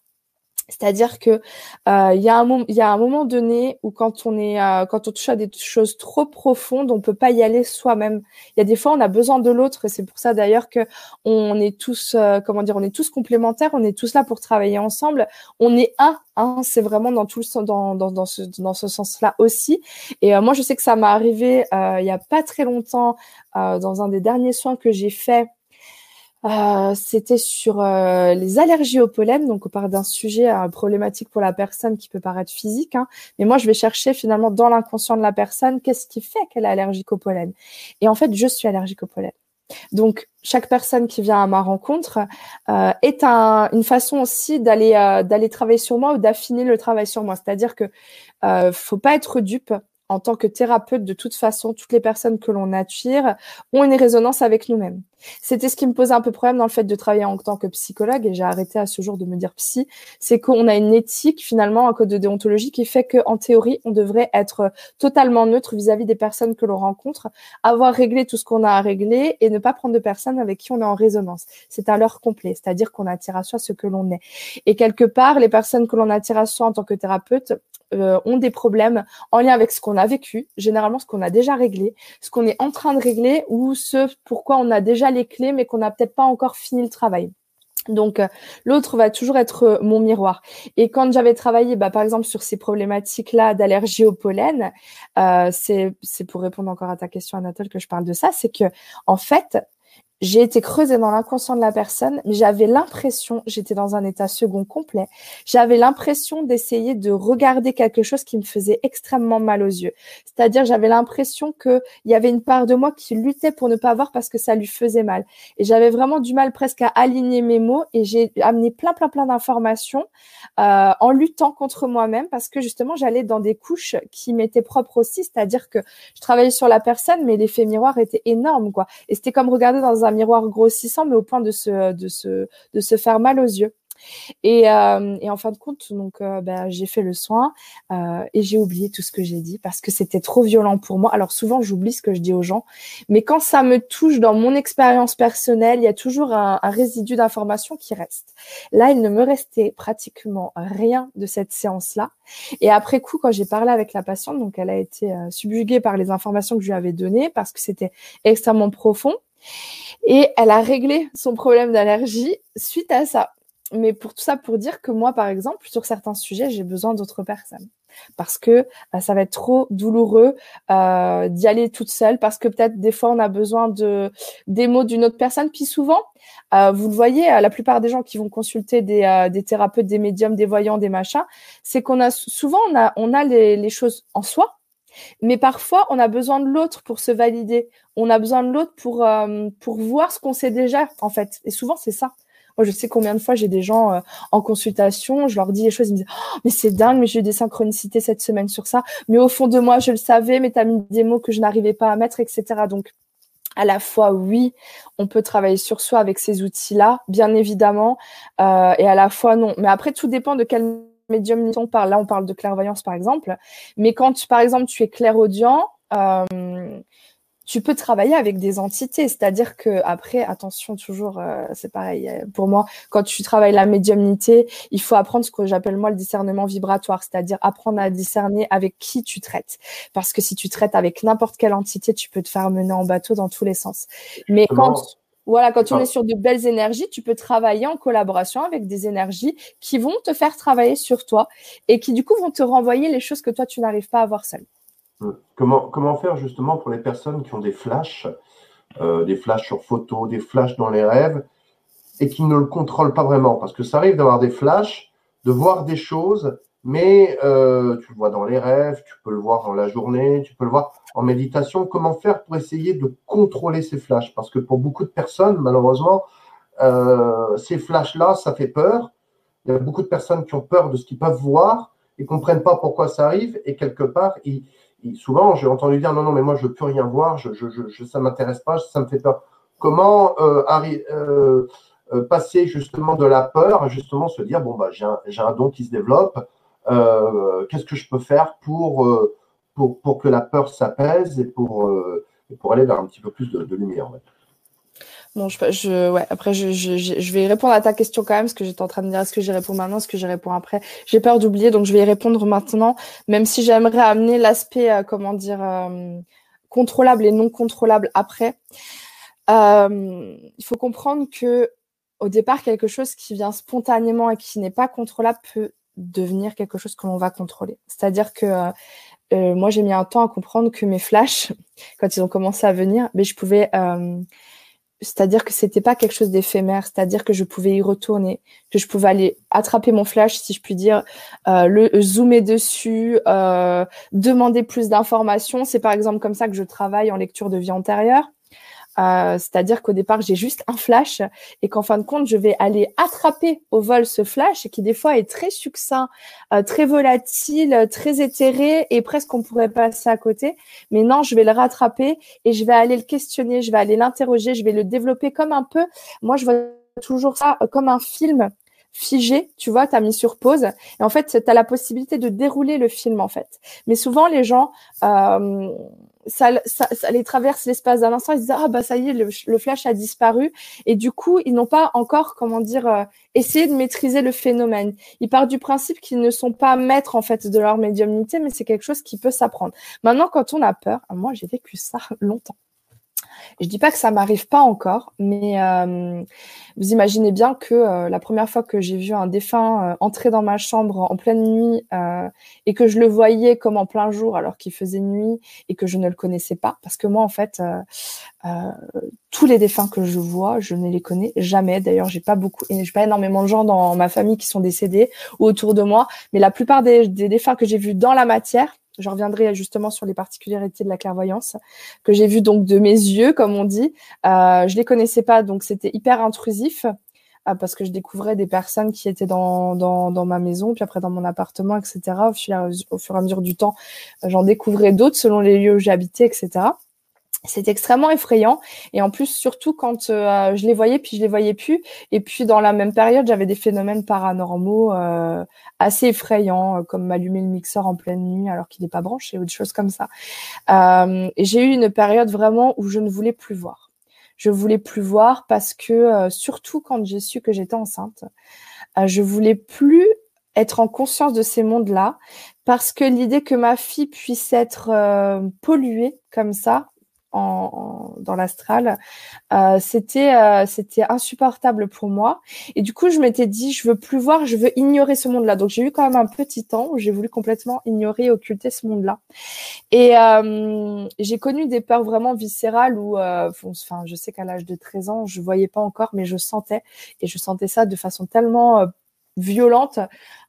C'est-à-dire que euh, il y, a un, y a un moment donné où quand on est euh, quand on touche à des choses trop profondes, on peut pas y aller soi-même. Il y a des fois on a besoin de l'autre c'est pour ça d'ailleurs que on est tous euh, comment dire, on est tous complémentaires, on est tous là pour travailler ensemble. On est un, hein, c'est vraiment dans tout le dans dans, dans ce dans ce sens-là aussi. Et moi je sais que ça m'est arrivé il y a pas très longtemps dans un des derniers soins que j'ai fait euh, c'était sur euh, les allergies au pollen. Donc, on parle d'un sujet euh, problématique pour la personne qui peut paraître physique. Hein. Mais moi, je vais chercher finalement dans l'inconscient de la personne qu'est-ce qui fait qu'elle est allergique au pollen. Et en fait, je suis allergique au pollen. Donc, chaque personne qui vient à ma rencontre euh, est un, une façon aussi d'aller d'aller travailler sur moi ou d'affiner le travail sur moi. C'est-à-dire que faut pas être dupe en tant que thérapeute, de toute façon, toutes les personnes que l'on attire ont une résonance avec nous-mêmes. C'était ce qui me posait un peu problème dans le fait de travailler en tant que psychologue, et j'ai arrêté à ce jour de me dire psy, c'est qu'on a une éthique, finalement, un code de déontologie qui fait qu'en théorie, on devrait être totalement neutre vis-à-vis des personnes que l'on rencontre, avoir réglé tout ce qu'on a à régler et ne pas prendre de personnes avec qui on est en résonance. C'est à l'heure complet, c'est-à-dire qu'on attire à soi ce que l'on est. Et quelque part, les personnes que l'on attire à soi en tant que thérapeute, euh, ont des problèmes en lien avec ce qu'on a vécu, généralement ce qu'on a déjà réglé, ce qu'on est en train de régler ou ce pourquoi on a déjà les clés mais qu'on n'a peut-être pas encore fini le travail. Donc euh, l'autre va toujours être euh, mon miroir. Et quand j'avais travaillé, bah, par exemple sur ces problématiques-là d'allergie au pollen, c'est c'est pour répondre encore à ta question Anatole que je parle de ça, c'est que en fait j'ai été creusée dans l'inconscient de la personne, mais j'avais l'impression, j'étais dans un état second complet, j'avais l'impression d'essayer de regarder quelque chose qui me faisait extrêmement mal aux yeux. C'est-à-dire, j'avais l'impression qu'il y avait une part de moi qui luttait pour ne pas voir parce que ça lui faisait mal. Et j'avais vraiment du mal presque à aligner mes mots et j'ai amené plein, plein, plein d'informations euh, en luttant contre moi-même parce que justement, j'allais dans des couches qui m'étaient propres aussi. C'est-à-dire que je travaillais sur la personne, mais l'effet miroir était énorme, quoi. Et c'était comme regarder dans un miroir grossissant, mais au point de se, de se, de se faire mal aux yeux. Et, euh, et, en fin de compte, donc euh, bah, j'ai fait le soin euh, et j'ai oublié tout ce que j'ai dit parce que c'était trop violent pour moi. Alors souvent j'oublie ce que je dis aux gens, mais quand ça me touche dans mon expérience personnelle, il y a toujours un, un résidu d'information qui reste. Là, il ne me restait pratiquement rien de cette séance-là. Et après coup, quand j'ai parlé avec la patiente, donc elle a été subjuguée par les informations que je lui avais données parce que c'était extrêmement profond. Et elle a réglé son problème d'allergie suite à ça. Mais pour tout ça, pour dire que moi, par exemple, sur certains sujets, j'ai besoin d'autres personnes. Parce que bah, ça va être trop douloureux euh, d'y aller toute seule, parce que peut-être des fois on a besoin de des mots d'une autre personne. Puis souvent, euh, vous le voyez, la plupart des gens qui vont consulter des, euh, thérapeutes, des médiums, des voyants, des machins, c'est qu'on a souvent on a les, choses en soi, mais parfois, on a besoin de l'autre pour se valider. On a besoin de l'autre pour, euh, pour voir ce qu'on sait déjà, en fait. Et souvent, c'est ça. Moi, je sais combien de fois j'ai des gens euh, en consultation, je leur dis les choses, ils me disent oh, mais c'est dingue, mais j'ai eu des synchronicités cette semaine sur ça. Mais au fond de moi, je le savais, mais tu as mis des mots que je n'arrivais pas à mettre, etc. Donc, à la fois, oui, on peut travailler sur soi avec ces outils-là, bien évidemment, euh, et à la fois, non. Mais après, tout dépend de quel médium on parle. Là, on parle de clairvoyance, par exemple. Mais quand, par exemple, tu es clairaudient, euh, tu peux travailler avec des entités. C'est-à-dire que après, attention, toujours, euh, c'est pareil. Euh, pour moi, quand tu travailles la médiumnité, il faut apprendre ce que j'appelle moi le discernement vibratoire, c'est-à-dire apprendre à discerner avec qui tu traites. Parce que si tu traites avec n'importe quelle entité, tu peux te faire mener en bateau dans tous les sens. Mais quand voilà, quand on est sur de belles énergies, tu peux travailler en collaboration avec des énergies qui vont te faire travailler sur toi et qui du coup vont te renvoyer les choses que toi tu n'arrives pas à voir seul. Comment, comment faire justement pour les personnes qui ont des flashs, euh, des flashs sur photo, des flashs dans les rêves et qui ne le contrôlent pas vraiment? Parce que ça arrive d'avoir des flashs, de voir des choses mais euh, tu le vois dans les rêves, tu peux le voir dans la journée, tu peux le voir en méditation. Comment faire pour essayer de contrôler ces flashs? Parce que pour beaucoup de personnes, malheureusement, euh, ces flashs-là, ça fait peur. Il y a beaucoup de personnes qui ont peur de ce qu'ils peuvent voir et comprennent pas pourquoi ça arrive. Et quelque part, ils, souvent, j'ai entendu dire non, non, mais moi, je veux plus rien voir, ça m'intéresse pas, ça me fait peur. Comment euh, euh, euh, passer justement de la peur à justement se dire bon bah j'ai un, don qui se développe qu'est-ce que je peux faire pour, que la peur s'apaise et pour aller vers un petit peu plus de, lumière. Bon, je, je, ouais, après, je, je, je, vais répondre à ta question quand même, parce que j'étais en train de dire est-ce que j'y réponds maintenant, est-ce que j'y réponds après? J'ai peur d'oublier, donc je vais y répondre maintenant, même si j'aimerais amener l'aspect, euh, comment dire, euh, contrôlable et non contrôlable après. Euh, il faut comprendre que au départ, quelque chose qui vient spontanément et qui n'est pas contrôlable peut devenir quelque chose que l'on va contrôler. C'est-à-dire que euh, moi, j'ai mis un temps à comprendre que mes flashs, quand ils ont commencé à venir, mais je pouvais euh, c'est-à-dire que c'était pas quelque chose d'éphémère, c'est-à-dire que je pouvais y retourner, que je pouvais aller attraper mon flash, si je puis dire, euh, le zoomer dessus, euh, demander plus d'informations. C'est par exemple comme ça que je travaille en lecture de vie antérieure. Euh, c'est-à-dire qu'au départ, j'ai juste un flash et qu'en fin de compte, je vais aller attraper au vol ce flash qui des fois est très succinct, euh, très volatile, très éthéré et presque on pourrait passer à côté. Mais non, je vais le rattraper et je vais aller le questionner, je vais aller l'interroger, je vais le développer comme un peu. Moi, je vois toujours ça euh, comme un film figé, tu vois, tu as mis sur pause. Et en fait, tu as la possibilité de dérouler le film, en fait. Mais souvent, les gens, euh, ça, les traverse l'espace d'un instant, ils se disent ah bah ça y est, le, flash a disparu et du coup ils n'ont pas encore comment dire euh, essayé de maîtriser le phénomène. Ils partent du principe qu'ils ne sont pas maîtres en fait de leur médiumnité, mais c'est quelque chose qui peut s'apprendre. Maintenant, quand on a peur, moi j'ai vécu ça longtemps. Je dis pas que ça m'arrive pas encore, mais euh, vous imaginez bien que euh, la première fois que j'ai vu un défunt euh, entrer dans ma chambre en pleine nuit et que je le voyais comme en plein jour alors qu'il faisait nuit et que je ne le connaissais pas, parce que moi en fait tous les défunts que je vois, je ne les connais jamais. D'ailleurs, j'ai pas beaucoup, j'ai pas énormément de gens dans ma famille qui sont décédés ou autour de moi, mais la plupart des, des défunts que j'ai vus dans la matière, je reviendrai justement sur les particularités de la clairvoyance que j'ai vu donc de mes yeux, comme on dit. Euh, je les connaissais pas, donc c'était hyper intrusif euh, parce que je découvrais des personnes qui étaient dans, dans, ma maison, puis après dans mon appartement, etc. Au fur, au fur et à mesure du temps, j'en découvrais d'autres selon les lieux où j'habitais, etc. C'est extrêmement effrayant et en plus surtout quand euh, je les voyais puis je les voyais plus et puis dans la même période j'avais des phénomènes paranormaux euh, assez effrayants euh, comme m'allumer le mixeur en pleine nuit alors qu'il n'est pas branché ou des choses comme ça. j'ai eu une période vraiment où je ne voulais plus voir. Je voulais plus voir parce que surtout quand j'ai su que j'étais enceinte, je voulais plus être en conscience de ces mondes-là parce que l'idée que ma fille puisse être polluée comme ça en, dans l'astral, euh, c'était euh, c'était insupportable pour moi. Et du coup, je m'étais dit, je veux plus voir, je veux ignorer ce monde-là. Donc j'ai eu quand même un petit temps où j'ai voulu complètement ignorer, occulter ce monde-là. Et euh, j'ai connu des peurs vraiment viscérales où, euh, enfin, je sais qu'à l'âge de 13 ans, je voyais pas encore, mais je sentais et je sentais ça de façon tellement euh, violente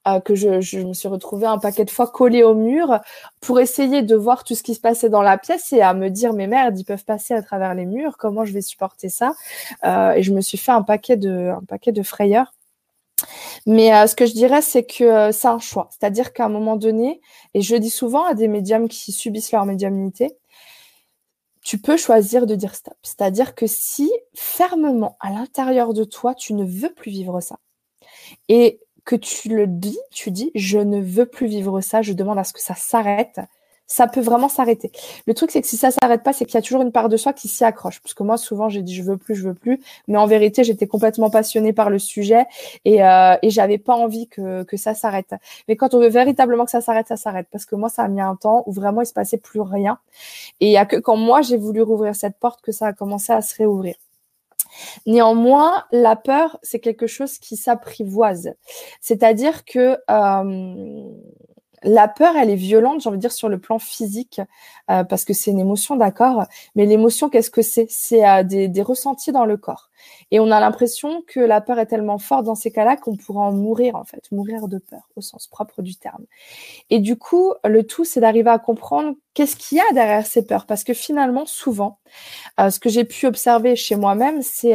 euh, que je, me suis retrouvée un paquet de fois collée au mur pour essayer de voir tout ce qui se passait dans la pièce et à me dire mais merde ils peuvent passer à travers les murs comment je vais supporter ça? Euh, et je me suis fait un paquet de un frayeurs mais euh, ce que je dirais, c'est que c'est un choix. C'est-à-dire qu'à un moment donné, et je dis souvent à des médiums qui subissent leur médiumnité, tu peux choisir de dire stop. C'est-à-dire que si fermement à l'intérieur de toi, tu ne veux plus vivre ça, et que tu le dis, tu dis je ne veux plus vivre ça, je demande à ce que ça s'arrête. Ça peut vraiment s'arrêter. Le truc, c'est que si ça s'arrête pas, c'est qu'il y a toujours une part de soi qui s'y accroche. Parce que moi, souvent, j'ai dit je veux plus, je veux plus. Mais en vérité, j'étais complètement passionnée par le sujet et, euh, et j'avais pas envie que, que ça s'arrête. Mais quand on veut véritablement que ça s'arrête, ça s'arrête. Parce que moi, ça a mis un temps où vraiment il se passait plus rien. Et il y a que quand moi, j'ai voulu rouvrir cette porte que ça a commencé à se réouvrir. Néanmoins, la peur, c'est quelque chose qui s'apprivoise. C'est-à-dire que euh, la peur, elle est violente, j'ai envie de dire, sur le plan physique, euh, parce que c'est une émotion, d'accord, mais l'émotion, qu'est-ce que c'est? C'est euh, des, ressentis dans le corps. Et on a l'impression que la peur est tellement forte dans ces cas-là qu'on pourra en mourir, en fait, mourir de peur, au sens propre du terme. Et du coup, le tout, c'est d'arriver à comprendre qu'est-ce qu'il y a derrière ces peurs, parce que finalement, souvent, euh, ce que j'ai pu observer chez moi-même, c'est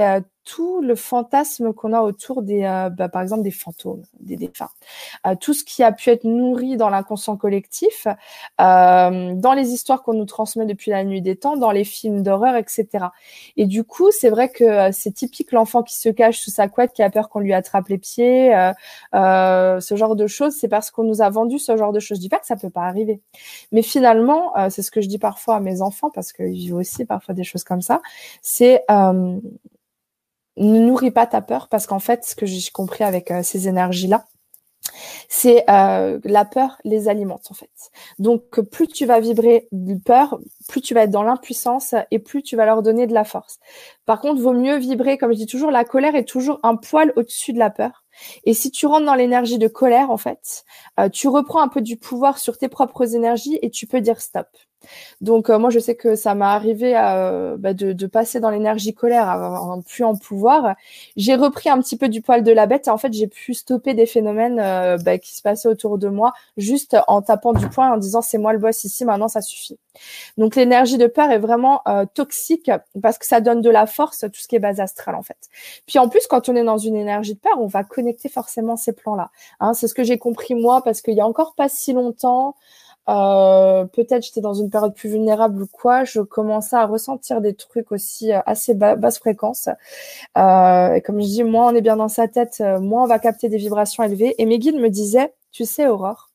tout le fantasme qu'on a autour des, euh, bah, par exemple, des fantômes, des défunts. Euh, tout ce qui a pu être nourri dans l'inconscient collectif, euh, dans les histoires qu'on nous transmet depuis la nuit des temps, dans les films d'horreur, etc. Et du coup, c'est vrai que c'est typique l'enfant qui se cache sous sa couette, qui a peur qu'on lui attrape les pieds, ce genre de choses. C'est parce qu'on nous a vendu ce genre de choses. Je dis pas que ça peut pas arriver, mais finalement, c'est ce que je dis parfois à mes enfants parce qu'ils vivent aussi parfois des choses comme ça. C'est ne nourris pas ta peur parce qu'en fait, ce que j'ai compris avec ces énergies-là, c'est euh, la peur les alimente en fait. Donc plus tu vas vibrer de peur, plus tu vas être dans l'impuissance et plus tu vas leur donner de la force. Par contre, vaut mieux vibrer, comme je dis toujours, la colère est toujours un poil au-dessus de la peur. Et si tu rentres dans l'énergie de colère, en fait, euh, tu reprends un peu du pouvoir sur tes propres énergies et tu peux dire stop. Donc euh, moi je sais que ça m'a arrivé euh, bah, de, passer dans l'énergie colère à, plus en pouvoir. J'ai repris un petit peu du poil de la bête et en fait j'ai pu stopper des phénomènes bah, qui se passaient autour de moi juste en tapant du poing en disant c'est moi le boss ici maintenant ça suffit. Donc l'énergie de peur est vraiment toxique parce que ça donne de la force tout ce qui est base astrale en fait. Puis en plus quand on est dans une énergie de peur on va connecter forcément ces plans là. Hein, c'est ce que j'ai compris moi parce qu'il y a encore pas si longtemps euh, peut-être j'étais dans une période plus vulnérable ou quoi, je commençais à ressentir des trucs aussi euh, assez basse fréquence. Euh, et comme je dis, moins on est bien dans sa tête, moins on va capter des vibrations élevées. Et mes guides me disaient, tu sais, Aurore,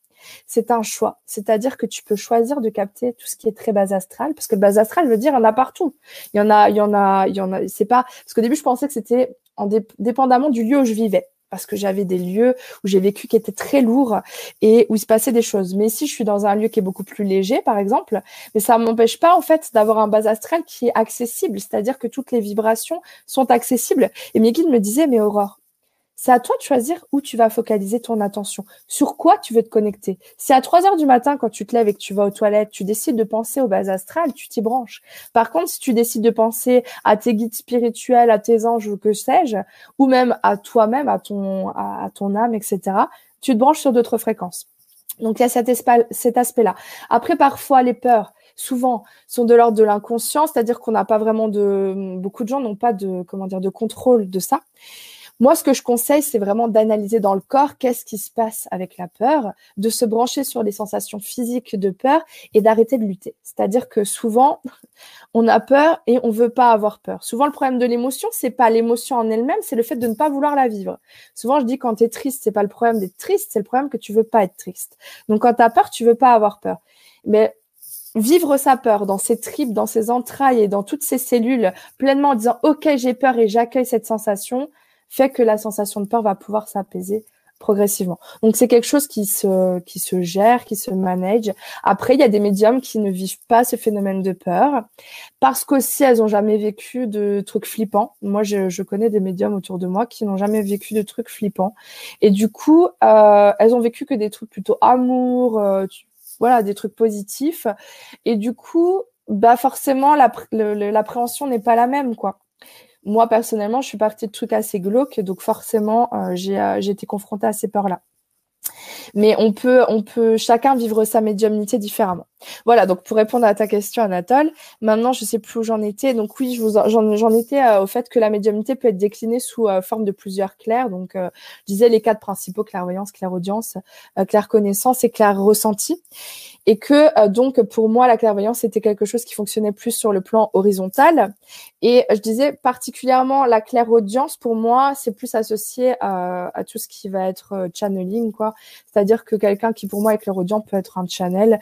c'est un choix. C'est-à-dire que tu peux choisir de capter tout ce qui est très bas astral, parce que le bas astral veut dire il y en a partout. Il y en a, il y en a, il y en a. C'est pas parce qu'au début je pensais que c'était en dépendamment du lieu où je vivais parce que j'avais des lieux où j'ai vécu qui étaient très lourds et où il se passait des choses. Mais si je suis dans un lieu qui est beaucoup plus léger, par exemple, mais ça m'empêche pas en fait d'avoir un bas astral qui est accessible, c'est-à-dire que toutes les vibrations sont accessibles. Et mes guides me disaient, mais Aurore, c'est à toi de choisir où tu vas focaliser ton attention, sur quoi tu veux te connecter? Si à 3 heures du matin, quand tu te lèves et que tu vas aux toilettes, tu décides de penser aux bases astrales, tu t'y branches. Par contre, si tu décides de penser à tes guides spirituels, à tes anges ou que sais-je, ou même à toi-même, à ton, âme, etc., tu te branches sur d'autres fréquences. Donc il y a cet, cet aspect-là. Après, parfois, les peurs, souvent sont de l'ordre de l'inconscient, c'est-à-dire qu'on n'a pas vraiment de, beaucoup de gens n'ont pas de, comment dire, de contrôle de ça. Moi, ce que je conseille, c'est vraiment d'analyser dans le corps qu'est-ce qui se passe avec la peur, de se brancher sur les sensations physiques de peur et d'arrêter de lutter. C'est-à-dire que souvent, on a peur et on veut pas avoir peur. Souvent, le problème de l'émotion, c'est pas l'émotion en elle-même, c'est le fait de ne pas vouloir la vivre. Souvent, je dis quand tu es triste, c'est pas le problème d'être triste, c'est le problème que tu veux pas être triste. Donc, quand tu as peur, tu veux pas avoir peur. Mais vivre sa peur dans ses tripes, dans ses entrailles et dans toutes ses cellules, pleinement en disant OK, j'ai peur et j'accueille cette sensation, fait que la sensation de peur va pouvoir s'apaiser progressivement. Donc c'est quelque chose qui se qui se gère, qui se manage. Après, il y a des médiums qui ne vivent pas ce phénomène de peur parce qu'aussi elles ont jamais vécu de trucs flippants. Moi, je, je connais des médiums autour de moi qui n'ont jamais vécu de trucs flippants et du coup, euh, elles ont vécu que des trucs plutôt amour, euh, voilà, des trucs positifs et du coup, bah forcément l'appréhension n'est pas la même quoi moi personnellement, je suis partie de trucs assez glauques, donc forcément, euh, j'ai euh, j'ai été confrontée à ces peurs-là. Mais on peut, on peut chacun vivre sa médiumnité différemment. Voilà, donc pour répondre à ta question, Anatole, maintenant je sais plus où j'en étais. Donc oui, j'en étais euh, au fait que la médiumnité peut être déclinée sous forme de plusieurs clairs. Donc je disais les quatre principaux clairvoyance, clairaudience, clair connaissance et clair ressenti et que euh, donc pour moi la clairvoyance c'était quelque chose qui fonctionnait plus sur le plan horizontal et je disais particulièrement la clairaudience pour moi c'est plus associé à, à, tout ce qui va être euh, channeling quoi c'est-à-dire que quelqu'un qui pour moi est clairaudient peut être un channel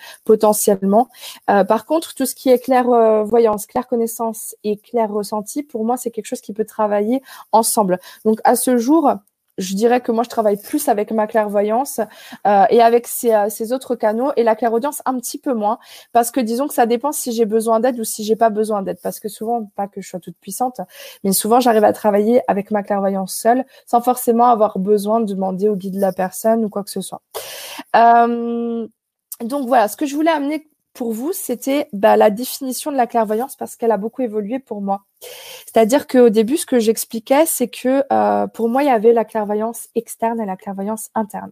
euh, par contre tout ce qui est clairvoyance clair connaissance et clair ressenti pour moi c'est quelque chose qui peut travailler ensemble. Donc à ce jour je dirais que moi je travaille plus avec ma clairvoyance euh, et avec ces, euh, ces, autres canaux et la clairaudience un petit peu moins parce que disons que ça dépend si j'ai besoin d'aide ou si j'ai pas besoin d'aide. Parce que souvent pas que je sois toute puissante mais souvent j'arrive à travailler avec ma clairvoyance seule sans forcément avoir besoin de demander au guide de la personne ou quoi que ce soit. Euh, donc voilà, ce que je voulais amener pour vous, c'était bah, la définition de la clairvoyance parce qu'elle a beaucoup évolué pour moi. C'est-à-dire qu'au début, ce que j'expliquais, c'est que euh, pour moi, il y avait la clairvoyance externe et la clairvoyance interne.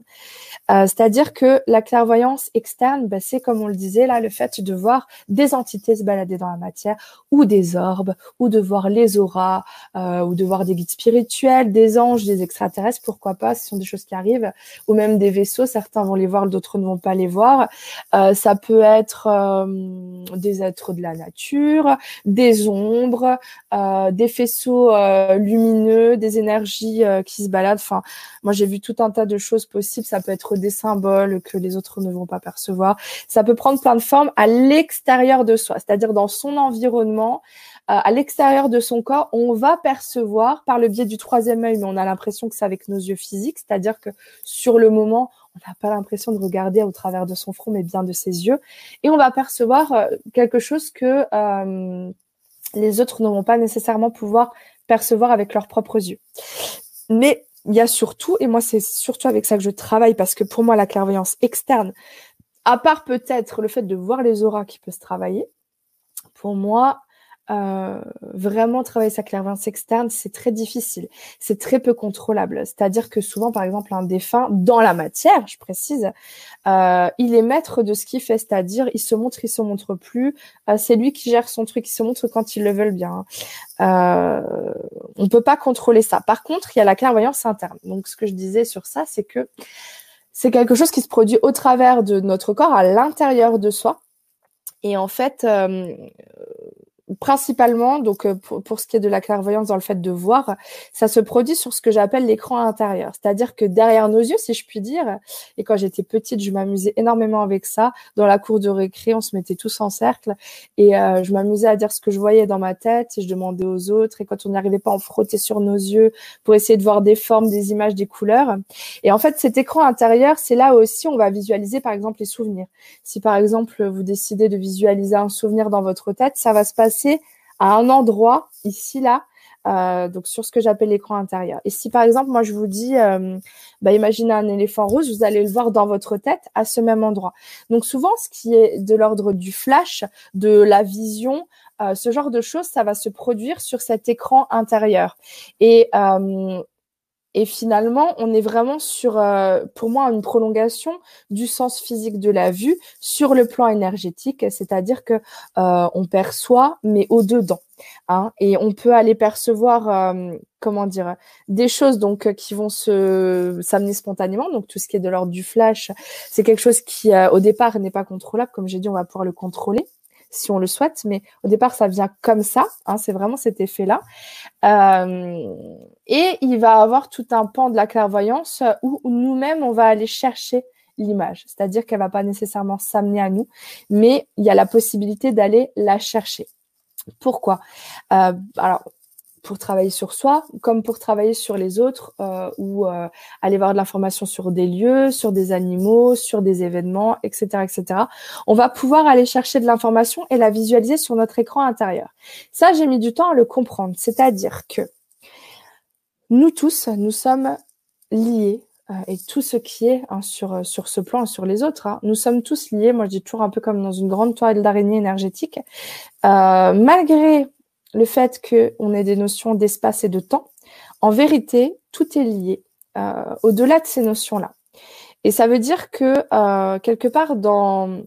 Euh, c'est-à-dire que la clairvoyance externe, bah, c'est comme on le disait là, le fait de voir des entités se balader dans la matière, ou des orbes, ou de voir les auras, euh, ou de voir des guides spirituels, des anges, des extraterrestres, pourquoi pas, ce sont des choses qui arrivent, ou même des vaisseaux, certains vont les voir, d'autres ne vont pas les voir. ça peut être des êtres de la nature, des ombres, des faisceaux euh, lumineux, des énergies euh, qui se baladent. Enfin, moi j'ai vu tout un tas de choses possibles. Ça peut être des symboles que les autres ne vont pas percevoir. Ça peut prendre plein de formes à l'extérieur de soi, c'est-à-dire dans son environnement, à l'extérieur de son corps, on va percevoir par le biais du troisième œil, mais on a l'impression que c'est avec nos yeux physiques, c'est-à-dire que sur le moment, on n'a pas l'impression de regarder au travers de son front, mais bien de ses yeux, et on va percevoir quelque chose que les autres ne vont pas nécessairement pouvoir percevoir avec leurs propres yeux. Mais il y a surtout, et moi c'est surtout avec ça que je travaille, parce que pour moi la clairvoyance externe, à part peut-être le fait de voir les auras qui peut se travailler, pour moi, euh, vraiment travailler sa clairvoyance externe, c'est très difficile. C'est très peu contrôlable. C'est-à-dire que souvent, par exemple, un défunt, dans la matière, je précise, euh, il est maître de ce qu'il fait. C'est-à-dire, il se montre, il se montre plus. Euh, c'est lui qui gère son truc. Il se montre quand il le veut bien. Euh, on peut pas contrôler ça. Par contre, il y a la clairvoyance interne. Donc, ce que je disais sur ça, c'est que c'est quelque chose qui se produit au travers de notre corps, à l'intérieur de soi. Et en fait, principalement, donc euh, pour, pour, ce qui est de la clairvoyance dans le fait de voir, ça se produit sur ce que j'appelle l'écran intérieur. C'est-à-dire que derrière nos yeux, si je puis dire, et quand j'étais petite, je m'amusais énormément avec ça. Dans la cour de récré, on se mettait tous en cercle et euh, je m'amusais à dire ce que je voyais dans ma tête et je demandais aux autres. Et quand on n'y arrivait pas, on frottait sur nos yeux pour essayer de voir des formes, des images, des couleurs. Et en fait, cet écran intérieur, c'est là aussi on va visualiser par exemple les souvenirs. Si par exemple vous décidez de visualiser un souvenir dans votre tête, ça va se passer à un endroit ici là euh, donc sur ce que j'appelle l'écran intérieur. Et si par exemple moi je vous dis, euh, bah, imaginez un éléphant rose, vous allez le voir dans votre tête à ce même endroit. Donc souvent ce qui est de l'ordre du flash, de la vision, euh, ce genre de choses, ça va se produire sur cet écran intérieur. Et et finalement, on est vraiment sur, euh, pour moi, une prolongation du sens physique de la vue sur le plan énergétique, c'est-à-dire que euh, on perçoit, mais au dedans. Hein, et on peut aller percevoir, euh, comment dire, des choses donc qui vont se s'amener spontanément. Donc tout ce qui est de l'ordre du flash, c'est quelque chose qui, au départ, n'est pas contrôlable. Comme j'ai dit, on va pouvoir le contrôler si on le souhaite, mais au départ, ça vient comme ça. Hein, c'est vraiment cet effet-là. Euh, et il va avoir tout un pan de la clairvoyance où, nous-mêmes, on va aller chercher l'image. C'est-à-dire qu'elle va pas nécessairement s'amener à nous, mais il y a la possibilité d'aller la chercher. Pourquoi? Euh, Alors, pour travailler sur soi, comme pour travailler sur les autres, euh, ou euh, aller voir de l'information sur des lieux, sur des animaux, sur des événements, etc., etc. On va pouvoir aller chercher de l'information et la visualiser sur notre écran intérieur. Ça, j'ai mis du temps à le comprendre. C'est-à-dire que nous tous, nous sommes liés euh, et tout ce qui est hein, sur sur ce plan sur les autres, hein, nous sommes tous liés. Moi, je dis toujours un peu comme dans une grande toile d'araignée énergétique. malgré le fait qu'on ait des notions d'espace et de temps, en vérité, tout est lié euh, au-delà de ces notions-là. Et ça veut dire que euh, quelque part dans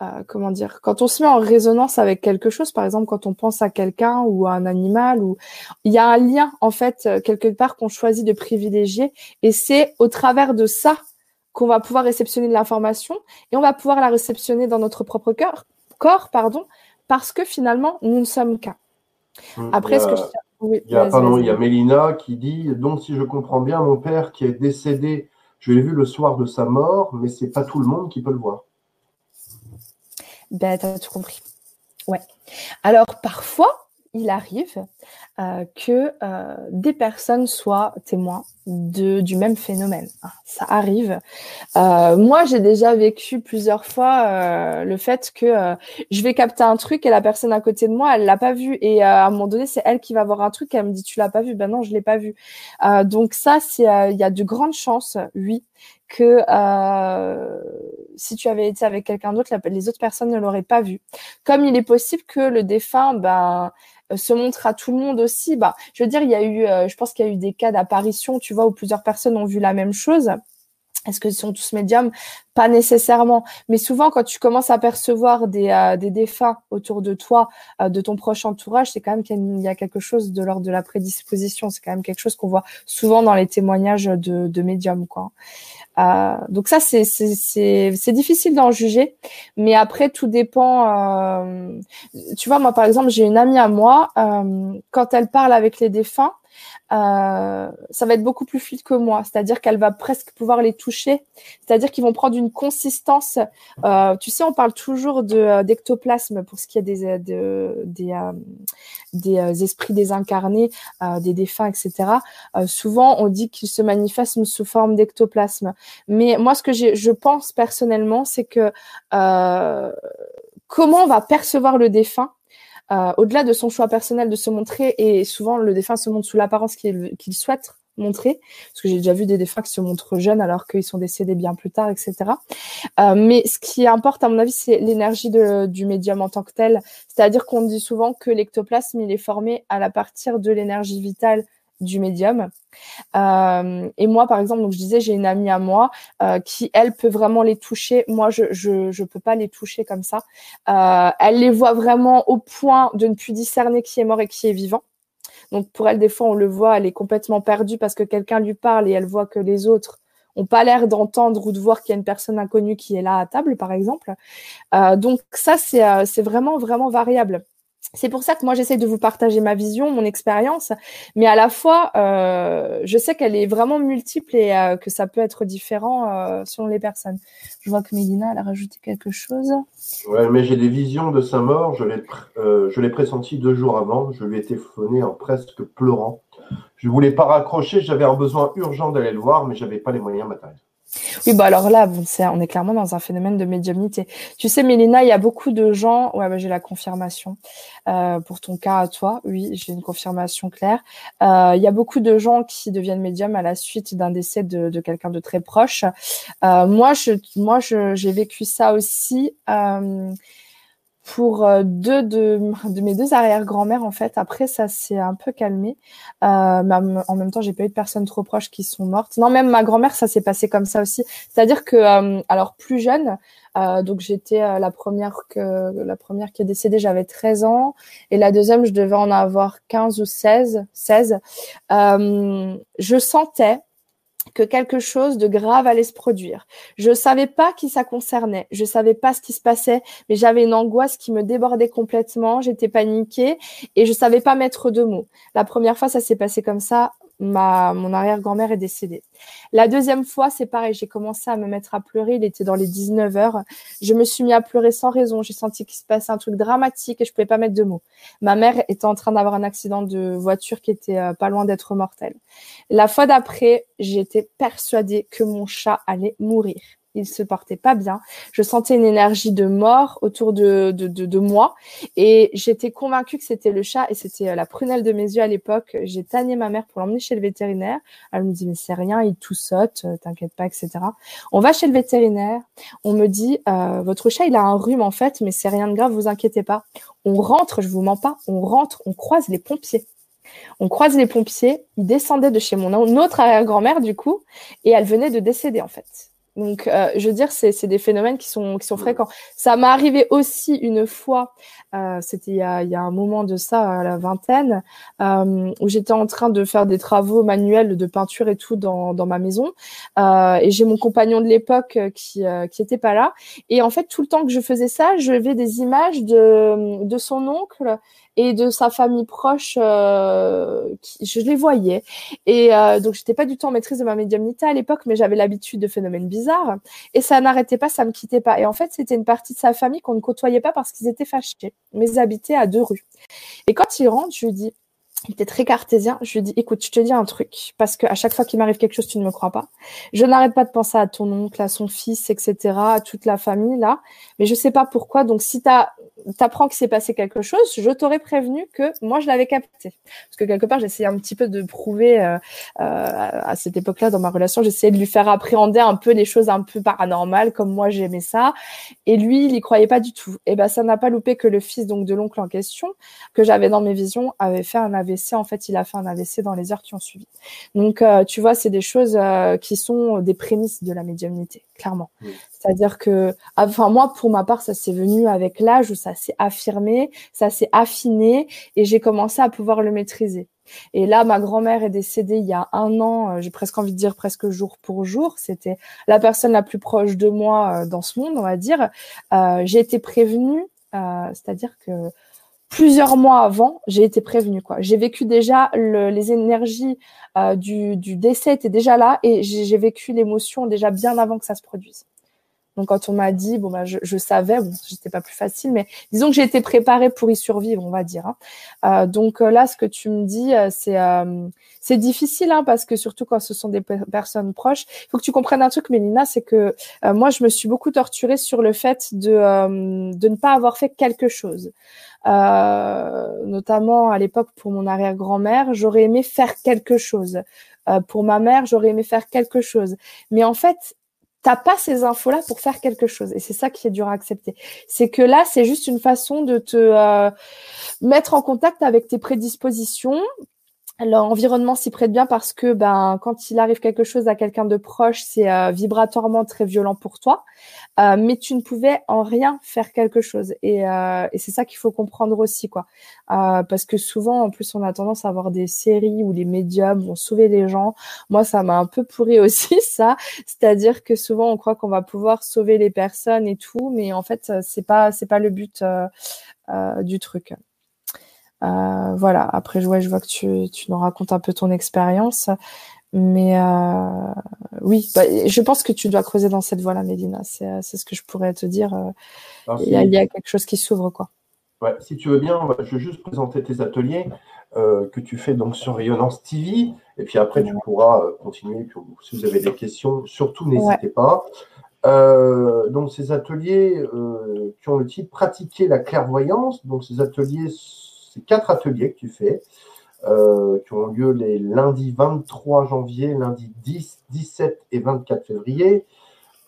euh, comment dire, quand on se met en résonance avec quelque chose, par exemple quand on pense à quelqu'un ou à un animal, ou il y a un lien en fait quelque part qu'on choisit de privilégier, et c'est au travers de ça qu'on va pouvoir réceptionner de l'information et on va pouvoir la réceptionner dans notre propre cœur, corps, pardon, parce que finalement nous ne sommes qu'un. Hum, Après, ce que je... il, y a, pardon, il y a Mélina qui dit Donc, si je comprends bien, mon père qui est décédé, je l'ai vu le soir de sa mort, mais c'est pas tout le monde qui peut le voir. Ben, as tout compris. Ouais. Alors, parfois, il arrive euh, que euh, des personnes soient témoins de, du même phénomène. Ah, ça arrive. Euh, moi, j'ai déjà vécu plusieurs fois le fait que je vais capter un truc et la personne à côté de moi, elle l'a pas vu. Et à un moment donné, c'est elle qui va voir un truc. Et elle me dit, tu l'as pas vu Ben non, je l'ai pas vu. donc ça, il y a de grandes chances, oui, que si tu avais été avec quelqu'un d'autre, les autres personnes ne l'auraient pas vu. Comme il est possible que le défunt, ben se montre à tout le monde Bah, je veux dire, il y a eu, euh, je pense qu'il y a eu des cas d'apparition, tu vois, où plusieurs personnes ont vu la même chose. Est-ce qu'ils sont tous médiums? Pas nécessairement, mais souvent quand tu commences à percevoir des, euh, des défunts autour de toi, euh, de ton proche entourage, c'est quand même qu'il y a quelque chose de l'ordre de la prédisposition. C'est quand même quelque chose qu'on voit souvent dans les témoignages de, de médiums, quoi. Euh, donc ça, c'est c'est difficile d'en juger, mais après tout dépend. Tu vois, moi par exemple, j'ai une amie à moi, quand elle parle avec les défunts, ça va être beaucoup plus fluide que moi. C'est-à-dire qu'elle va presque pouvoir les toucher. C'est-à-dire qu'ils vont prendre une consistance. Euh, tu sais, on parle toujours euh, d'ectoplasme pour ce qui est des de, des des esprits désincarnés, des défunts, etc. souvent, on dit qu'ils se manifestent sous forme d'ectoplasme. Mais moi, ce que je pense personnellement, c'est que comment on va percevoir le défunt euh, au-delà de son choix personnel de se montrer, et souvent le défunt se montre sous l'apparence qu'il souhaite montrer, parce que j'ai déjà vu des défunts qui se montrent jeunes alors qu'ils sont décédés bien plus tard, etc. Euh, mais ce qui importe, à mon avis, c'est l'énergie du médium en tant que tel. C'est-à-dire qu'on dit souvent que l'ectoplasme, il est formé à la partir de l'énergie vitale du médium. Euh, et moi, par exemple, donc je disais, j'ai une amie à moi euh, qui, elle, peut vraiment les toucher. Moi, je je peux pas les toucher comme ça. Elle les voit vraiment au point de ne plus discerner qui est mort et qui est vivant. Donc pour elle, des fois, on le voit, elle est complètement perdue parce que quelqu'un lui parle et elle voit que les autres ont pas l'air d'entendre ou de voir qu'il y a une personne inconnue qui est là à table, par exemple. Euh, donc ça, c'est c'est vraiment vraiment variable c'est pour ça que moi j'essaie de vous partager ma vision, mon expérience, mais à la fois euh, je sais qu'elle est vraiment multiple et euh, que ça peut être différent euh, selon les personnes. Je vois que Mélina elle a rajouté quelque chose. Ouais, mais j'ai des visions de sa mort. Je l'ai, je l'ai pressenti deux jours avant. Je lui ai téléphoné en presque pleurant. Je voulais pas raccrocher. J'avais un besoin urgent d'aller le voir, mais j'avais pas les moyens matériels. Oui, bah alors là, on est clairement dans un phénomène de médiumnité. Tu sais, Mélina, il y a beaucoup de gens. Ouais, bah, j'ai la confirmation euh, pour ton cas à toi. Oui, j'ai une confirmation claire. Euh, il y a beaucoup de gens qui deviennent médiums à la suite d'un décès de, de quelqu'un de très proche. Euh, moi, je, moi, j'ai vécu ça aussi. Euh, pour euh, deux de, de mes deux arrière-grand-mères en fait. Après ça s'est un peu calmé. Euh, mais en même temps j'ai pas eu de personnes trop proches qui sont mortes. Non même ma grand-mère ça s'est passé comme ça aussi. C'est-à-dire que euh, alors plus jeune, euh, donc j'étais euh, la première que la première qui est décédée j'avais 13 ans et la deuxième je devais en avoir 15 ou 16 16. je sentais que quelque chose de grave allait se produire. Je savais pas qui ça concernait, je savais pas ce qui se passait, mais j'avais une angoisse qui me débordait complètement, j'étais paniquée et je savais pas mettre de mots. La première fois, ça s'est passé comme ça ma mon arrière-grand-mère est décédée. La deuxième fois, c'est pareil, j'ai commencé à me mettre à pleurer, il était dans les 19 heures. Je me suis mis à pleurer sans raison, j'ai senti qu'il se passait un truc dramatique et je pouvais pas mettre de mots. Ma mère était en train d'avoir un accident de voiture qui était euh, pas loin d'être mortel. La fois d'après, j'étais persuadée que mon chat allait mourir il se portait pas bien. Je sentais une énergie de mort autour de, de, de, moi et j'étais convaincue que c'était le chat et c'était euh, la prunelle de mes yeux à l'époque. J'ai tanné ma mère pour l'emmener chez le vétérinaire. Elle me dit mais c'est rien, il tout saute, euh, t'inquiète pas, etc. On va chez le vétérinaire. On me dit euh, votre chat il a un rhume en fait, mais c'est rien de grave, vous inquiétez pas. On rentre, je vous mens pas, on rentre, on croise les pompiers. On croise les pompiers, ils descendaient de chez mon autre arrière-grand-mère du coup, et elle venait de décéder en fait. Donc, euh, je veux dire, c'est des phénomènes qui sont, qui sont fréquents. Ça m'est arrivé aussi une fois, euh, c'était il, y a, il y a un moment de ça, à la vingtaine, euh, où j'étais en train de faire des travaux manuels de peinture et tout dans, dans ma maison. Euh, et j'ai mon compagnon de l'époque qui, euh, qui était pas là. Et en fait, tout le temps que je faisais ça, je vais des images de, de son oncle et de sa famille proche, euh, je les voyais. Et euh, donc, j'étais pas du tout en maîtrise de ma médiumnité à l'époque, mais j'avais l'habitude de phénomènes bizarres. Et ça n'arrêtait pas, ça me quittait pas. Et en fait, c'était une partie de sa famille qu'on ne côtoyait pas parce qu'ils étaient fâchés, mais ils habitaient à deux rues. Et quand il rentre, je lui dis, il était très cartésien. Je lui dis, écoute, je te dis un truc, parce que à chaque fois qu'il m'arrive quelque chose, tu ne me crois pas. Je n'arrête pas de penser à ton oncle, à son fils, etc., à toute la famille là, mais je sais pas pourquoi. Donc, si tu apprends qu'il s'est passé quelque chose, je t'aurais prévenu que moi je l'avais capté, parce que quelque part j'essayais un petit peu de prouver euh, euh, à cette époque-là dans ma relation, j'essayais de lui faire appréhender un peu les choses un peu paranormales comme moi j'aimais ça, et lui il y croyait pas du tout. Et ben ça n'a pas loupé que le fils donc de l'oncle en question que j'avais dans mes visions avait fait un AVC. En fait, il a fait un AVC dans les heures qui ont suivi. Donc, euh, tu vois, c'est des choses euh, qui sont des prémices de la médiumnité, clairement. C'est-à-dire que, enfin moi, pour ma part, ça s'est venu avec l'âge où ça s'est affirmé, ça s'est affiné et j'ai commencé à pouvoir le maîtriser. Et là, ma grand-mère est décédée il y a un an, euh, j'ai presque envie de dire presque jour pour jour. C'était la personne la plus proche de moi euh, dans ce monde, on va dire. Euh, j'ai été prévenue, c'est-à-dire que plusieurs mois avant, j'ai été prévenue. Quoi. J'ai vécu déjà les énergies du, du décès étaient déjà là et j'ai vécu l'émotion déjà bien avant que ça se produise. Donc quand on m'a dit, bon bah je, je savais, bon c'était pas plus facile, mais disons que j'ai été préparée pour y survivre, on va dire. Hein. Euh, donc euh, là, ce que tu me dis, euh, c'est c'est difficile hein, parce que surtout quand ce sont des personnes proches, il faut que tu comprennes un truc, Mélina, c'est que moi je me suis beaucoup torturée sur le fait de de ne pas avoir fait quelque chose. notamment à l'époque pour mon arrière-grand-mère, j'aurais aimé faire quelque chose. pour ma mère, j'aurais aimé faire quelque chose. Mais en fait, t'as pas ces infos-là pour faire quelque chose. Et c'est ça qui est dur à accepter. C'est que là, c'est juste une façon de te euh, mettre en contact avec tes prédispositions, L'environnement s'y prête bien parce que ben quand il arrive quelque chose à quelqu'un de proche, c'est euh, vibratoirement très violent pour toi, euh, mais tu ne pouvais en rien faire quelque chose et, euh, c'est ça qu'il faut comprendre aussi quoi, parce que souvent en plus on a tendance à avoir des séries où les médiums vont sauver les gens. Moi ça m'a un peu pourri aussi ça, c'est-à-dire que souvent on croit qu'on va pouvoir sauver les personnes et tout, mais en fait c'est pas c'est pas le but du truc. Euh, voilà. Après, ouais, je vois que tu, tu nous racontes un peu ton expérience. Mais euh, oui, bah, je pense que tu dois creuser dans cette voie-là, Mélina. C'est, euh, c'est ce que je pourrais te dire. Il y, a, il y, a, quelque chose qui s'ouvre, quoi. Ouais, si tu veux bien, je vais juste présenter tes ateliers euh, que tu fais donc sur Rayonnance TV. Et puis après, tu pourras continuer. Si vous avez des questions, surtout n'hésitez ouais. pas. Euh, donc ces ateliers qui ont le titre Pratiquer la clairvoyance. Donc ces ateliers quatre ateliers que tu fais, euh, qui ont lieu les lundis 23 janvier, lundi 10, 17 et 24 février.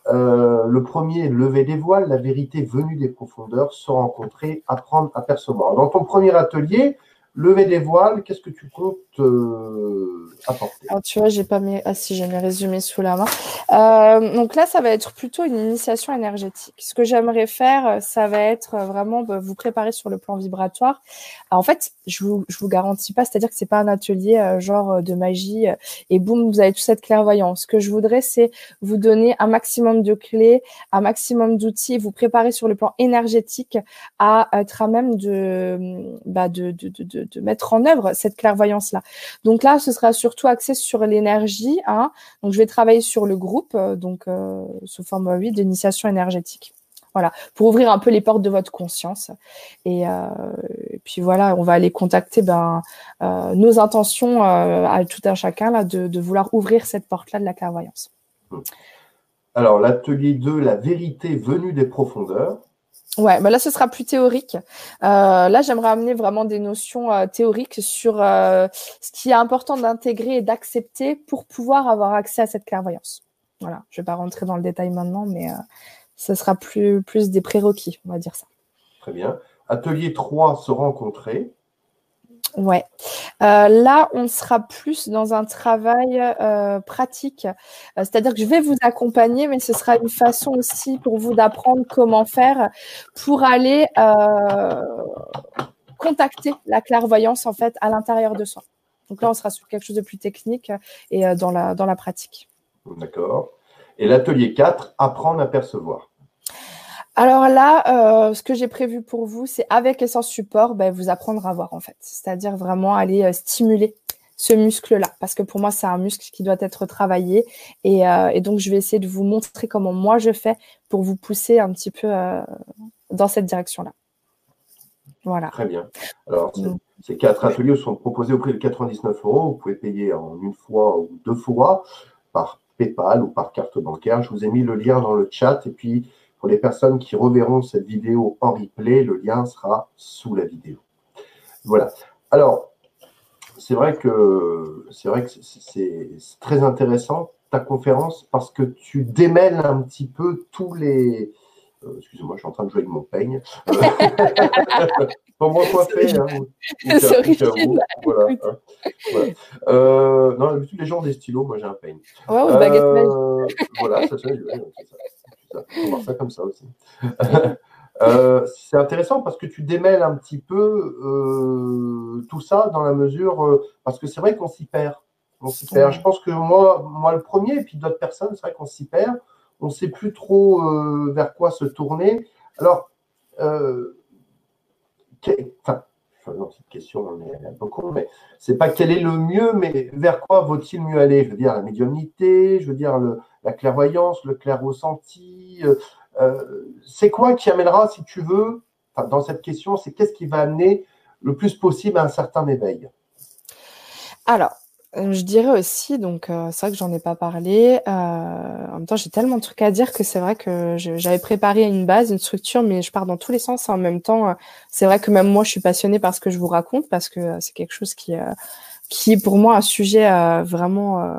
Euh, le premier, lever des voiles, la vérité venue des profondeurs, se rencontrer, apprendre à percevoir. Dans ton premier atelier, lever des voiles, qu'est-ce que tu comptes euh, apporter? Tu vois, j'ai pas mes. Ah, si, j'ai mes résumés sous la main. Euh, donc là, ça va être plutôt une initiation énergétique. Ce que j'aimerais faire, ça va être vraiment bah, vous préparer sur le plan vibratoire. Alors, en fait, je vous, je vous garantis pas, c'est-à-dire que c'est pas un atelier euh, genre euh, de magie euh, et boum, vous avez toute cette clairvoyance. Ce que je voudrais, c'est vous donner un maximum de clés, un maximum d'outils, vous préparer sur le plan énergétique à être à même de, bah, de, de, de de, mettre en œuvre cette clairvoyance-là. Donc là, ce sera surtout axé sur l'énergie. Hein. Donc je vais travailler sur le groupe, euh, donc euh, sous forme 8 d'initiation énergétique. Voilà, pour ouvrir un peu les portes de votre conscience. Et, euh, puis voilà, on va aller contacter ben, euh, nos intentions euh, à tout un chacun là, de, de vouloir ouvrir cette porte-là de la clairvoyance. Alors, l'atelier 2, la vérité venue des profondeurs. Ouais, bah là ce sera plus théorique. Euh, là, j'aimerais amener vraiment des notions euh, théoriques sur euh, ce qui est important d'intégrer et d'accepter pour pouvoir avoir accès à cette clairvoyance. Voilà, je vais pas rentrer dans le détail maintenant, mais ce sera plus plus des prérequis, on va dire ça. Très bien. Atelier 3, se rencontrer. Ouais. Euh, là, on sera plus dans un travail euh, pratique. Euh, c'est-à-dire que je vais vous accompagner, mais ce sera une façon aussi pour vous d'apprendre comment faire pour aller contacter la clairvoyance en fait à l'intérieur de soi. Donc là, on sera sur quelque chose de plus technique et dans la dans la pratique. D'accord. Et l'atelier 4, apprendre à percevoir. Alors là, euh, ce que j'ai prévu pour vous, c'est avec et sans support, ben, vous apprendre à voir en fait. C'est-à-dire vraiment aller euh, stimuler ce muscle-là, parce que pour moi, c'est un muscle qui doit être travaillé. Et, euh, et, donc, je vais essayer de vous montrer comment moi je fais pour vous pousser un petit peu dans cette direction-là. Voilà. Très bien. Alors, ces quatre ateliers sont proposés au prix de 99 euros. Vous pouvez payer en une fois ou deux fois par PayPal ou par carte bancaire. Je vous ai mis le lien dans le chat et puis pour les personnes qui reverront cette vidéo en replay, le lien sera sous la vidéo. Voilà. Alors, c'est vrai que c'est vrai que c'est très intéressant ta conférence parce que tu démêles un petit peu tous les. Euh, Excusez-moi, je suis en train de jouer avec mon peigne. Pour moi, coiffer. Hein, voilà, hein, voilà. Euh, non, tous les gens ont des stylos, moi j'ai un peigne. Ouais, ou baguette euh, Voilà, ça, ça, ça Comme ça aussi. Euh, c'est intéressant parce que tu démêles un petit peu euh, tout ça dans la mesure. Euh, parce que c'est vrai qu'on s'y perd. Je pense que moi, moi, le premier, et puis d'autres personnes, c'est vrai qu'on s'y perd. On ne sait plus trop vers quoi se tourner. Alors, cette question, on est un peu con, mais c'est pas quel est le mieux, mais vers quoi vaut-il mieux aller? Je veux dire la médiumnité, je veux dire la clairvoyance, le clair ressenti. Euh, euh, c'est quoi qui amènera, si tu veux, dans cette question, c'est qu'est-ce qui va amener le plus possible à un certain éveil? Alors, euh, je dirais aussi, donc c'est vrai que j'en ai pas parlé. En même temps, j'ai tellement de trucs à dire que c'est vrai que j'avais préparé une base, une structure, mais je pars dans tous les sens. En même temps, c'est vrai que même moi, je suis passionnée par ce que je vous raconte parce que c'est quelque chose qui qui est pour moi un sujet vraiment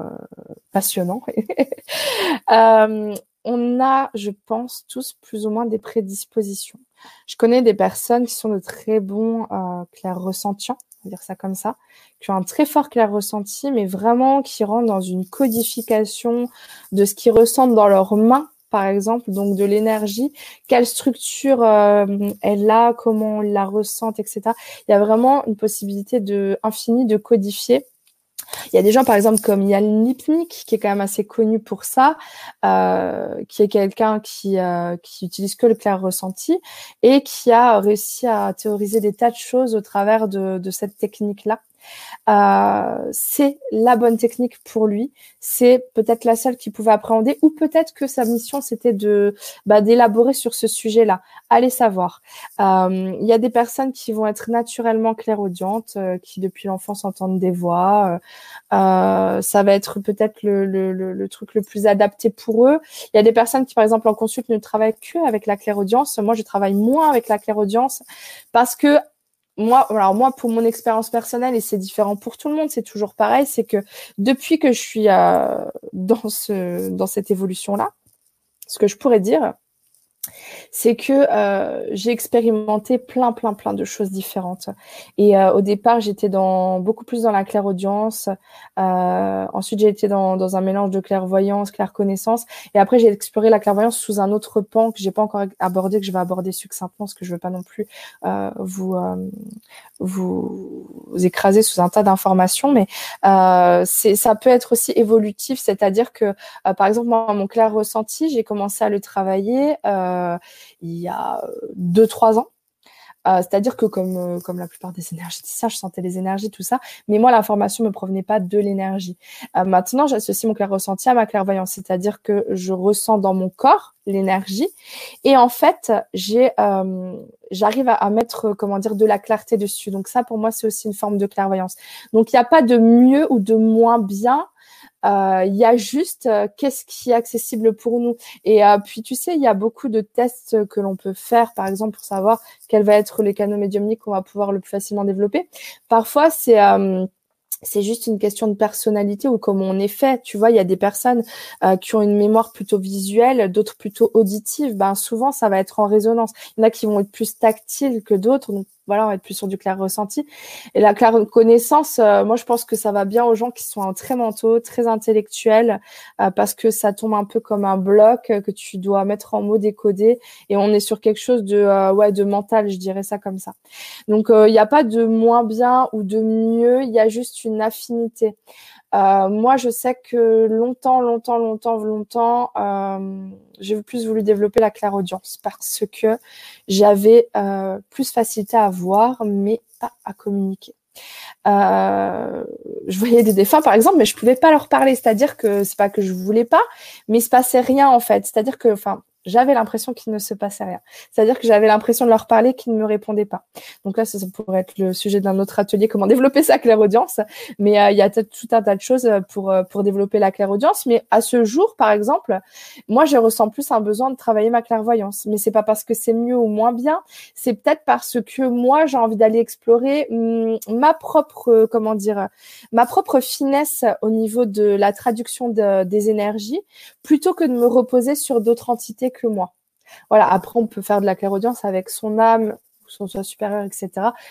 passionnant. on a, je pense, tous plus ou moins des prédispositions. Je connais des personnes qui sont de très bons euh, clairs ressentients on va dire ça comme ça, qui ont un très fort clair ressenti, mais vraiment qui rentrent dans une codification de ce qu'ils ressentent dans leurs mains, par exemple, donc de l'énergie, quelle structure euh, elle a, comment on la ressent, etc. Il y a vraiment une possibilité de infinie de codifier il y a des gens, par exemple, comme Yann Lipnik, qui est quand même assez connu pour ça, euh, qui est quelqu'un qui, euh, qui utilise que le clair ressenti et qui a réussi à théoriser des tas de choses au travers de, de cette technique-là. Euh, c'est la bonne technique pour lui. C'est peut-être la seule qu'il pouvait appréhender, ou peut-être que sa mission c'était de bah, d'élaborer sur ce sujet-là. Allez savoir. Euh, il y a des personnes qui vont être naturellement clairaudientes, euh, qui depuis l'enfance entendent des voix. ça va être peut-être le, le, le, truc le plus adapté pour eux. Il y a des personnes qui, par exemple, en consulte ne travaillent que avec la clairaudience. Moi, je travaille moins avec la clairaudience parce que moi, alors moi, pour mon expérience personnelle, et c'est différent pour tout le monde, c'est toujours pareil, c'est que depuis que je suis euh, dans ce, dans cette évolution-là, ce que je pourrais dire, c'est que euh, j'ai expérimenté plein, plein, plein de choses différentes. Et euh, au départ, j'étais dans beaucoup plus dans la clairaudience. Euh, ensuite, j'ai été dans, un mélange de clairvoyance, clairconnaissance. Et après, j'ai exploré la clairvoyance sous un autre pan que j'ai pas encore abordé, que je vais aborder succinctement, parce que je veux pas non plus vous, écraser sous un tas d'informations. Mais ça peut être aussi évolutif, c'est-à-dire que, par exemple, moi, mon clair ressenti, j'ai commencé à le travailler. Il y a deux trois ans. Euh, c'est-à-dire que comme euh, la plupart des énergéticiens, je sentais les énergies, tout ça, mais moi l'information me provenait pas de l'énergie. Euh, maintenant, j'associe mon clair ressenti à ma clairvoyance, c'est-à-dire que je ressens dans mon corps l'énergie et en fait j'arrive à, mettre comment dire de la clarté dessus. Donc ça pour moi c'est aussi une forme de clairvoyance. Donc il n'y a pas de mieux ou de moins bien euh, il y a juste euh, qu'est-ce qui est accessible pour nous. Et euh, puis tu sais, il y a beaucoup de tests que l'on peut faire, par exemple pour savoir quels va être les canaux médiumniques qu'on va pouvoir le plus facilement développer. Parfois, c'est c'est juste une question de personnalité ou comment on est fait. Tu vois, il y a des personnes qui ont une mémoire plutôt visuelle, d'autres plutôt auditive. Ben souvent, ça va être en résonance. Il y en a qui vont être plus tactiles que d'autres. Voilà, on va être plus sur du clair ressenti. Et la claire connaissance, euh, moi je pense que ça va bien aux gens qui sont très mentaux, très intellectuels, euh, parce que ça tombe un peu comme un bloc que tu dois mettre en mots décodé, et on est sur quelque chose de euh, ouais de mental, je dirais ça comme ça. Donc il n'y a pas de moins bien ou de mieux, il y a juste une affinité. Euh, moi, je sais que longtemps, longtemps, longtemps, longtemps, euh, j'ai plus voulu développer la clairaudience parce que j'avais euh, plus facilité à voir, mais pas à communiquer. Euh, je voyais des défunts par exemple, mais je pouvais pas leur parler. C'est-à-dire que c'est pas que je voulais pas, mais il se passait rien en fait. C'est-à-dire que, enfin, j'avais l'impression qu'il ne se passait rien. C'est-à-dire que j'avais l'impression de leur parler qu'ils ne me répondaient pas. Donc là, ça, pourrait être le sujet d'un autre atelier, comment développer sa clairaudience. Mais euh, il y a tout un tas de choses euh, pour euh, pour développer la clairaudience. Mais à ce jour, par exemple, moi, je ressens plus un besoin de travailler ma clairvoyance. Mais c'est pas parce que c'est mieux ou moins bien. C'est peut-être parce que moi, j'ai envie d'aller explorer hum, ma propre, comment dire, ma propre finesse au niveau de la traduction de, des énergies, plutôt que de me reposer sur d'autres entités que moi. Voilà. Après, on peut faire de la clairaudience avec son âme, son soi supérieur, etc.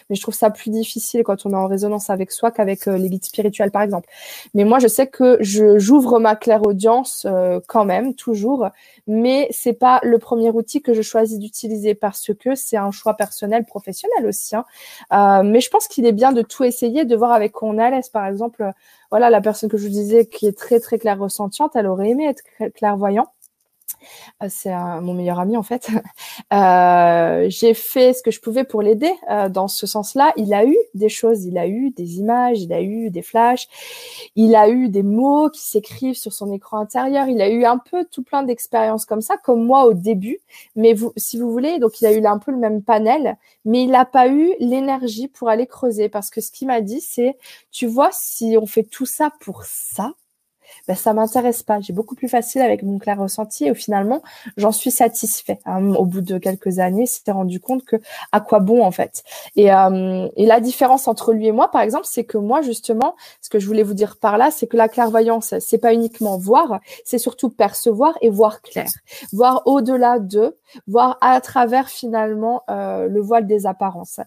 Mais je trouve ça plus difficile quand on est en résonance avec soi qu'avec les guides spirituels, par exemple. Mais moi, je sais que je j'ouvre ma claire audience quand même, toujours, mais c'est pas le premier outil que je choisis d'utiliser parce que c'est un choix personnel, professionnel aussi. Hein. Euh, mais je pense qu'il est bien de tout essayer, de voir avec quoi on est à l'aise. Par exemple, voilà, la personne que je vous disais qui est très très claire ressentiante, elle aurait aimé être clairvoyant. Euh, c'est mon meilleur ami en fait. Euh, j'ai fait ce que je pouvais pour l'aider euh, dans ce sens-là. Il a eu des choses, il a eu des images, il a eu des flashs, il a eu des mots qui s'écrivent sur son écran intérieur. Il a eu un peu tout plein d'expériences comme ça, comme moi au début. Mais vous, si vous voulez, donc il a eu un peu le même panel, mais il n'a pas eu l'énergie pour aller creuser parce que ce qu'il m'a dit, c'est, tu vois, si on fait tout ça pour ça, ben, ça m'intéresse pas. J'ai beaucoup plus facile avec mon clair ressenti et finalement, j'en suis satisfait. Hein. Au bout de quelques années, s'était rendu compte que à quoi bon en fait? Et, euh, et la différence entre lui et moi, par exemple, c'est que moi justement, ce que je voulais vous dire par là, c'est que la clairvoyance, c'est pas uniquement voir, c'est surtout percevoir et voir clair, voir au-delà de, voir à travers finalement euh, le voile des apparences.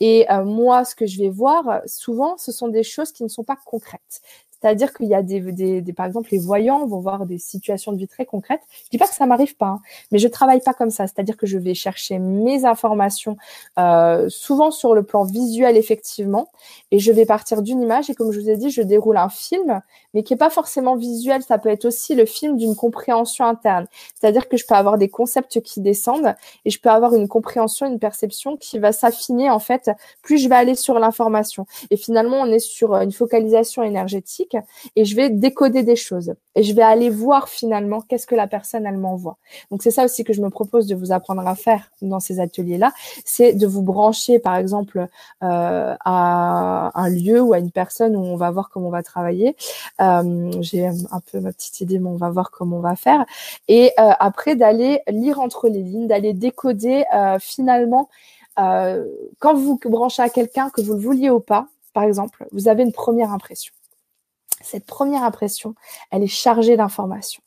Et euh, moi, ce que je vais voir, souvent, ce sont des choses qui ne sont pas concrètes. C'est-à-dire qu'il y a des, des, des, par exemple, les voyants vont voir des situations de vie très concrètes. Je dis pas que ça m'arrive pas, hein, mais je travaille pas comme ça. C'est-à-dire que je vais chercher mes informations, euh, souvent sur le plan visuel effectivement, et je vais partir d'une image. Et comme je vous ai dit, je déroule un film, mais qui est pas forcément visuel. Ça peut être aussi le film d'une compréhension interne. C'est-à-dire que je peux avoir des concepts qui descendent et je peux avoir une compréhension, une perception qui va s'affiner en fait. Plus je vais aller sur l'information, et finalement, on est sur une focalisation énergétique et je vais décoder des choses et je vais aller voir finalement qu'est-ce que la personne elle m'envoie. Donc c'est ça aussi que je me propose de vous apprendre à faire dans ces ateliers-là, c'est de vous brancher par exemple euh, à un lieu ou à une personne où on va voir comment on va travailler. Euh, j'ai un peu ma petite idée, mais on va voir comment on va faire. Et euh, après d'aller lire entre les lignes, d'aller décoder finalement quand vous branchez à quelqu'un, que vous le vouliez ou pas, par exemple, vous avez une première impression cette première impression, elle est chargée d'informations.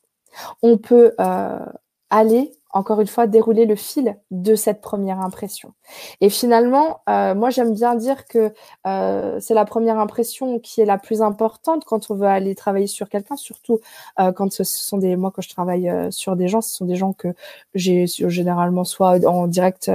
On peut euh, aller encore une fois, dérouler le fil de cette première impression. Et finalement, euh, moi, j'aime bien dire que euh, c'est la première impression qui est la plus importante quand on veut aller travailler sur quelqu'un, surtout euh, quand ce sont des, moi, quand je travaille sur des gens, ce sont des gens que j'ai généralement soit en direct,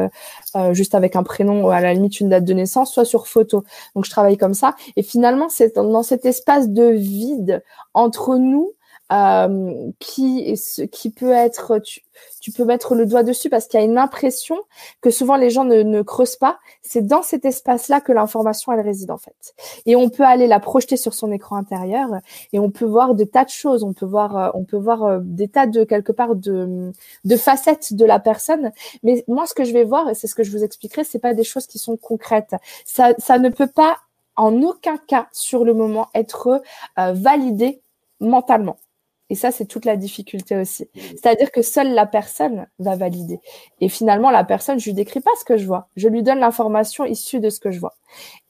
juste avec un prénom ou à la limite une date de naissance, soit sur photo. Donc, je travaille comme ça. Et finalement, c'est dans cet espace de vide entre nous euh, qui qui peut être tu, tu, peux mettre le doigt dessus parce qu'il y a une impression que souvent les gens ne, ne creusent pas. C'est dans cet espace là que l'information elle réside en fait. Et on peut aller la projeter sur son écran intérieur et on peut voir des tas de choses. On peut voir euh, on peut voir euh, des tas de quelque part de de facettes de la personne. Mais moi ce que je vais voir et c'est ce que je vous expliquerai c'est pas des choses qui sont concrètes. Ça ça ne peut pas en aucun cas sur le moment être validé mentalement et ça, c'est toute la difficulté aussi. C'est-à-dire que seule la personne va valider. Et finalement, la personne, je lui décris pas ce que je vois. Je lui donne l'information issue de ce que je vois.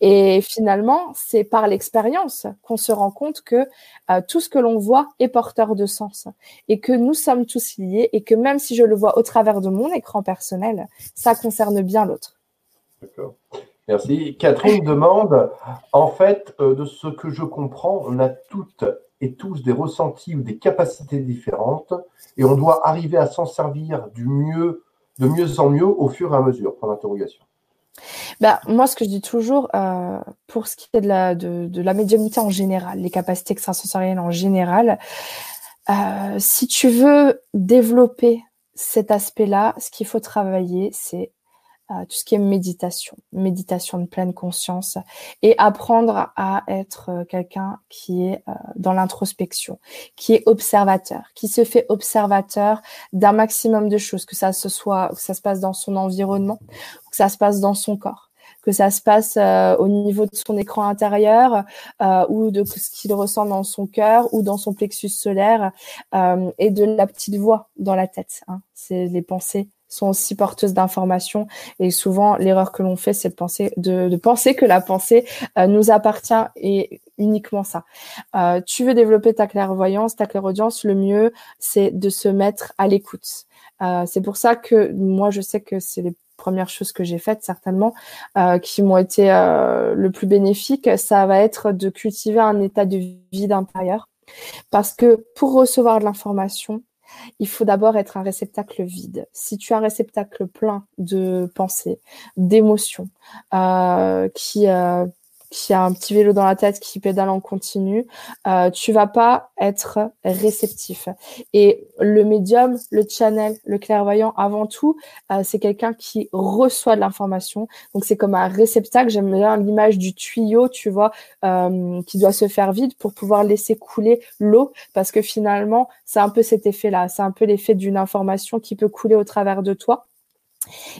Et finalement, c'est par l'expérience qu'on se rend compte que euh, tout ce que l'on voit est porteur de sens et que nous sommes tous liés et que même si je le vois au travers de mon écran personnel, ça concerne bien l'autre. D'accord. Merci. Catherine demande, en fait, euh, de ce que je comprends, on a toutes et tous des ressentis ou des capacités différentes et on doit arriver à s'en servir du mieux, de mieux en mieux au fur et à mesure. Bah, moi, ce que je dis toujours, euh, pour ce qui est de la, de, médiumnité en général, les capacités extrasensorielles en général, euh, si tu veux développer cet aspect-là, ce qu'il faut travailler, c'est tout ce qui est méditation, méditation de pleine conscience et apprendre à être euh, quelqu'un qui est euh, dans l'introspection, qui est observateur, qui se fait observateur d'un maximum de choses, que ça se soit, que ça se passe dans son environnement, que ça se passe dans son corps, que ça se passe euh, au niveau de son écran intérieur ou de ce qu'il ressent dans son cœur ou dans son plexus solaire et de la petite voix dans la tête. Hein. C'est les pensées sont aussi porteuses d'informations et souvent l'erreur que l'on fait c'est de penser de, de, penser que la pensée euh, nous appartient et uniquement ça. Euh, tu veux développer ta clairvoyance, ta clairaudience, le mieux c'est de se mettre à l'écoute. Euh, c'est pour ça que moi je sais que c'est les premières choses que j'ai faites certainement, euh, qui m'ont été euh, le plus bénéfiques, ça va être de cultiver un état de vide intérieur. Parce que pour recevoir de l'information, il faut d'abord être un réceptacle vide. Si tu as un réceptacle plein de pensées, d'émotions, euh, qui euh, qui a un petit vélo dans la tête qui pédale en continu, euh, tu vas pas être réceptif. Et le médium, le channel, le clairvoyant, avant tout, euh, c'est quelqu'un qui reçoit de l'information. Donc c'est comme un réceptacle. J'aime bien l'image du tuyau, tu vois, euh, qui doit se faire vide pour pouvoir laisser couler l'eau, parce que finalement, c'est un peu cet effet-là. C'est un peu l'effet d'une information qui peut couler au travers de toi.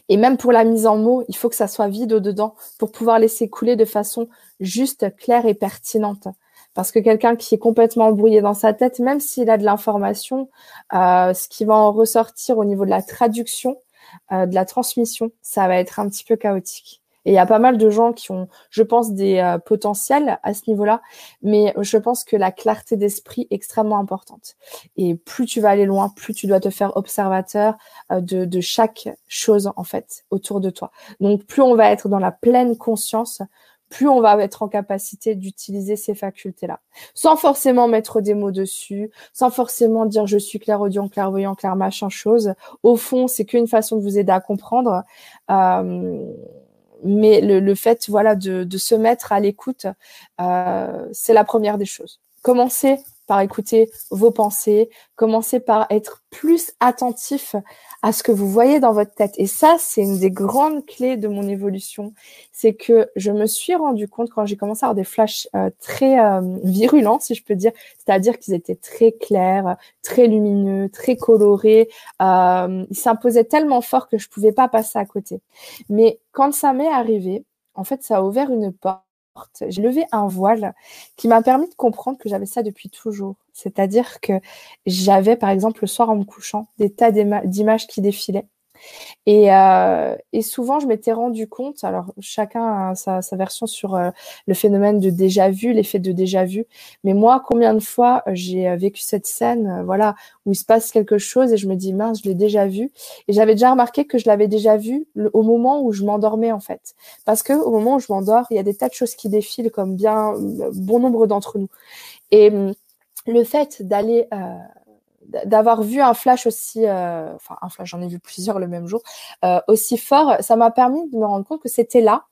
Et même pour la mise en mots, il faut que ça soit vide au-dedans pour pouvoir laisser couler de façon juste, claire et pertinente. Parce que quelqu'un qui est complètement embrouillé dans sa tête, même s'il a de l'information, euh, ce qui va en ressortir au niveau de la traduction, euh, de la transmission, ça va être un petit peu chaotique. Et il y a pas mal de gens qui ont, je pense, des euh, potentiels à ce niveau-là, mais je pense que la clarté d'esprit est extrêmement importante. Et plus tu vas aller loin, plus tu dois te faire observateur euh, de, chaque chose en fait autour de toi. Donc plus on va être dans la pleine conscience, plus on va être en capacité d'utiliser ces facultés-là, sans forcément mettre des mots dessus, sans forcément dire je suis clairaudient, clairvoyant, clair machin chose. Au fond, c'est qu'une façon de vous aider à comprendre. Euh, mais le, fait voilà de, de, se mettre à l'écoute, euh, c'est la première des choses. Commencez par écouter vos pensées, commencez par être plus attentif à ce que vous voyez dans votre tête. Et ça, c'est une des grandes clés de mon évolution. C'est que je me suis rendu compte quand j'ai commencé à avoir des flashs euh, très euh, virulents, si je peux dire, c'est-à-dire qu'ils étaient très clairs, très lumineux, très colorés. Euh, ils s'imposaient tellement fort que je pouvais pas passer à côté. Mais quand ça m'est arrivé, en fait, ça a ouvert une porte j'ai levé un voile qui m'a permis de comprendre que j'avais ça depuis toujours. C'est-à-dire que j'avais, par exemple, le soir en me couchant, des tas d'images qui défilaient. Et, euh, et souvent, je m'étais rendu compte, alors chacun a sa, sa version sur euh, le phénomène de déjà vu, l'effet de déjà vu, mais moi, combien de fois j'ai euh, vécu cette scène, euh, voilà, où il se passe quelque chose et je me dis, mince, je l'ai déjà vu. Et j'avais déjà remarqué que je l'avais déjà vu au moment où je m'endormais, en fait. Parce que au moment où je m'endors, il y a des tas de choses qui défilent, comme bien bon nombre d'entre nous. Et hum, le fait d'aller d'avoir vu un flash aussi, euh, enfin un flash, j'en ai vu plusieurs le même jour, euh, aussi fort, ça m'a permis de me rendre compte que c'était là,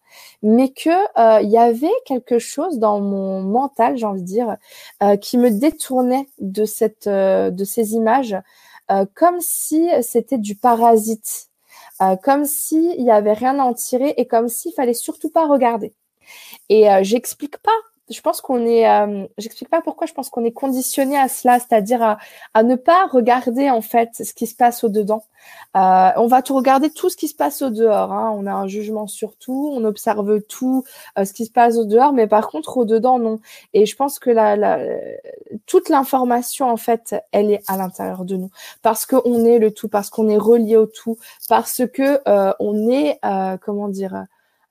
mais que euh, il y avait quelque chose dans mon mental, j'ai envie de dire, qui me détournait de cette, de ces images, comme si c'était du parasite, comme si il y avait rien à en tirer et comme s'il fallait surtout pas regarder. Et j'explique pas je pense qu'on est, euh, j'explique pas pourquoi, je pense qu'on est conditionné à cela, c'est-à-dire à, à, ne pas regarder en fait ce qui se passe au dedans. Euh, on va tout regarder tout ce qui se passe au dehors. Hein. On a un jugement sur tout, on observe tout euh, ce qui se passe au dehors, mais par contre au dedans non. Et je pense que la, la toute l'information en fait, elle est à l'intérieur de nous, parce qu'on est le tout, parce qu'on est relié au tout, parce que euh, on est, euh, comment dire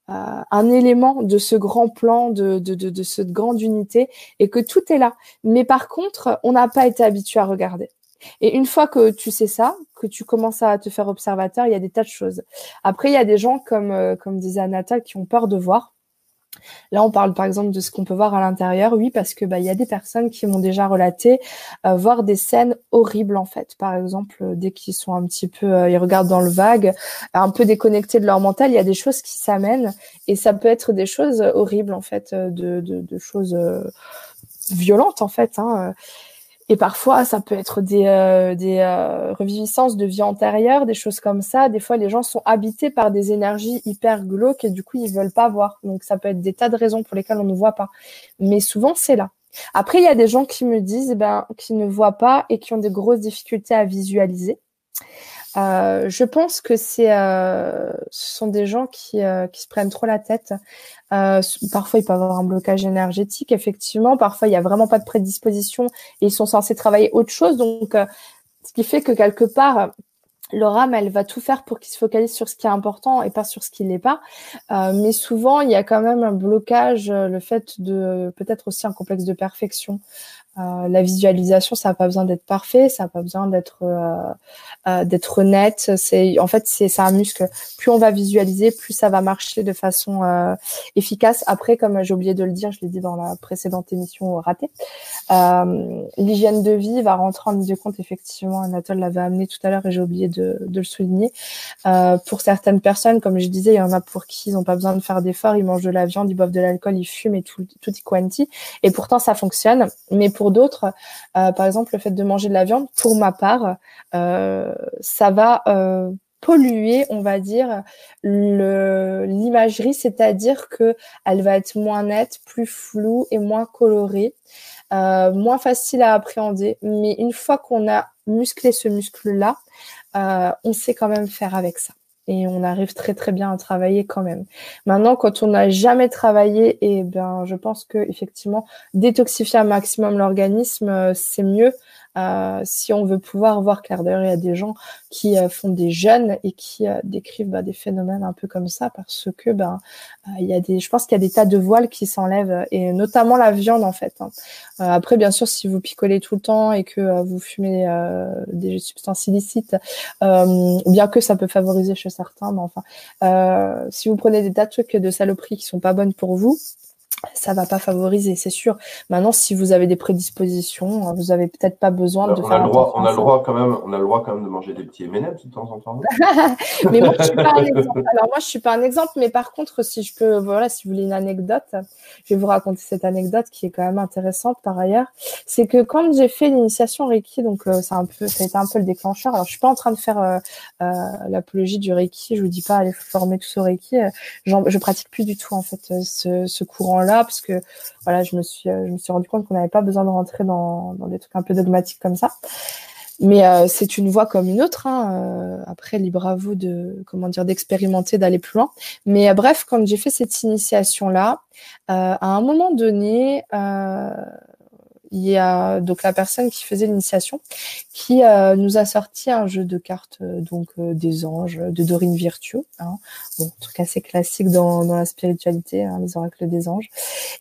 un élément de ce grand plan, de, de, de, de, cette grande unité, et que tout est là. Mais par contre, on n'a pas été habitué à regarder. Et une fois que tu sais ça, que tu commences à te faire observateur, il y a des tas de choses. Après, il y a des gens comme, euh, comme disait Anata qui ont peur de voir. Là, on parle par exemple de ce qu'on peut voir à l'intérieur, oui, parce que bah y a des personnes qui m'ont déjà relaté euh, voir des scènes horribles en fait. Par exemple, euh, dès qu'ils sont un petit peu, euh, ils regardent dans le vague, un peu déconnectés de leur mental, il y a des choses qui s'amènent et ça peut être des choses horribles en fait, de choses violentes en fait. Hein. Et parfois, ça peut être des, euh, euh, reviviscences de vie antérieure, des choses comme ça. Des fois, les gens sont habités par des énergies hyper glauques et du coup, ils veulent pas voir. Donc, ça peut être des tas de raisons pour lesquelles on ne voit pas. Mais souvent, c'est là. Après, il y a des gens qui me disent, eh ben, qui ne voient pas et qui ont des grosses difficultés à visualiser. Euh, je pense que c'est, euh, ce sont des gens qui, euh, qui se prennent trop la tête. Euh, parfois, il peut avoir un blocage énergétique, effectivement. Parfois, il n'y a vraiment pas de prédisposition et ils sont censés travailler autre chose. Donc, euh, ce qui fait que quelque part, leur âme, elle va tout faire pour qu'ils se focalisent sur ce qui est important et pas sur ce qui l'est pas. Euh, mais souvent, il y a quand même un blocage, le fait de peut-être aussi un complexe de perfection, Euh, la visualisation, ça n'a pas besoin d'être parfait, ça n'a pas besoin d'être euh, euh, net. C'est en fait c'est un muscle. Plus on va visualiser, plus ça va marcher de façon euh, efficace. Après, comme j'ai oublié de le dire, je l'ai dit dans la précédente émission ratée, l'hygiène de vie va rentrer en ligne de compte. Effectivement, Anatole l'avait amené tout à l'heure et j'ai oublié de, de, le souligner. pour certaines personnes, comme je disais, il y en a pour qui ils n'ont pas besoin de faire d'efforts, ils mangent de la viande, ils boivent de l'alcool, ils fument et tout tout quanti. Et pourtant, ça fonctionne. Mais pour d'autres, euh, par exemple, le fait de manger de la viande, pour ma part, euh, ça va euh, polluer, on va dire, l'imagerie, c'est-à-dire que elle va être moins nette, plus floue et moins colorée, moins facile à appréhender. Mais une fois qu'on a musclé ce muscle-là, on sait quand même faire avec ça et on arrive très très bien à travailler quand même. Maintenant, quand on n'a jamais travaillé, et eh ben, je pense que effectivement, détoxifier un maximum l'organisme, euh, c'est mieux euh, si on veut pouvoir voir clair. D'ailleurs, il y a des gens qui euh, font des jeûnes et qui euh, décrivent bah, des phénomènes un peu comme ça parce que ben il y a des, je pense qu'il y a des tas de voiles qui s'enlèvent et notamment la viande en fait. Hein. après, bien sûr, si vous picolez tout le temps et que vous fumez des substances illicites, bien que ça peut favoriser chez certains, mais enfin, si vous prenez des tas de trucs de saloperies qui sont pas bonnes pour vous, ça va pas favoriser, c'est sûr. Maintenant, si vous avez des prédispositions, vous avez peut-être pas besoin de on faire. A le droit, on a le droit quand même, on a le droit quand même de manger des petits M&M's de temps en temps. mais moi, je suis pas un exemple. Alors moi, je suis pas un exemple, mais par contre, si je peux, voilà, si vous voulez une anecdote, je vais vous raconter cette anecdote qui est quand même intéressante par ailleurs. C'est que quand j'ai fait l'initiation Reiki, donc euh, c'est un peu, ça a été un peu le déclencheur. Alors je suis pas en train de faire euh, euh, l'apologie du Reiki. Je vous dis pas aller former tout ce Reiki. je pratique plus du tout en fait ce, ce courant-là parce que voilà, je me suis, euh, je me suis rendu compte qu'on n'avait pas besoin de rentrer dans, dans des trucs un peu dogmatiques comme ça. Mais euh, c'est une voie comme une autre. Hein. Euh, après, libre à vous de comment dire d'expérimenter, d'aller plus loin. Mais bref, quand j'ai fait cette initiation là, à un moment donné, il y a donc la personne qui faisait l'initiation qui euh, nous a sorti un jeu de cartes euh, donc euh, des anges de Dorine Virtue, hein. bon truc assez classique dans, dans la spiritualité, hein, les oracles des anges.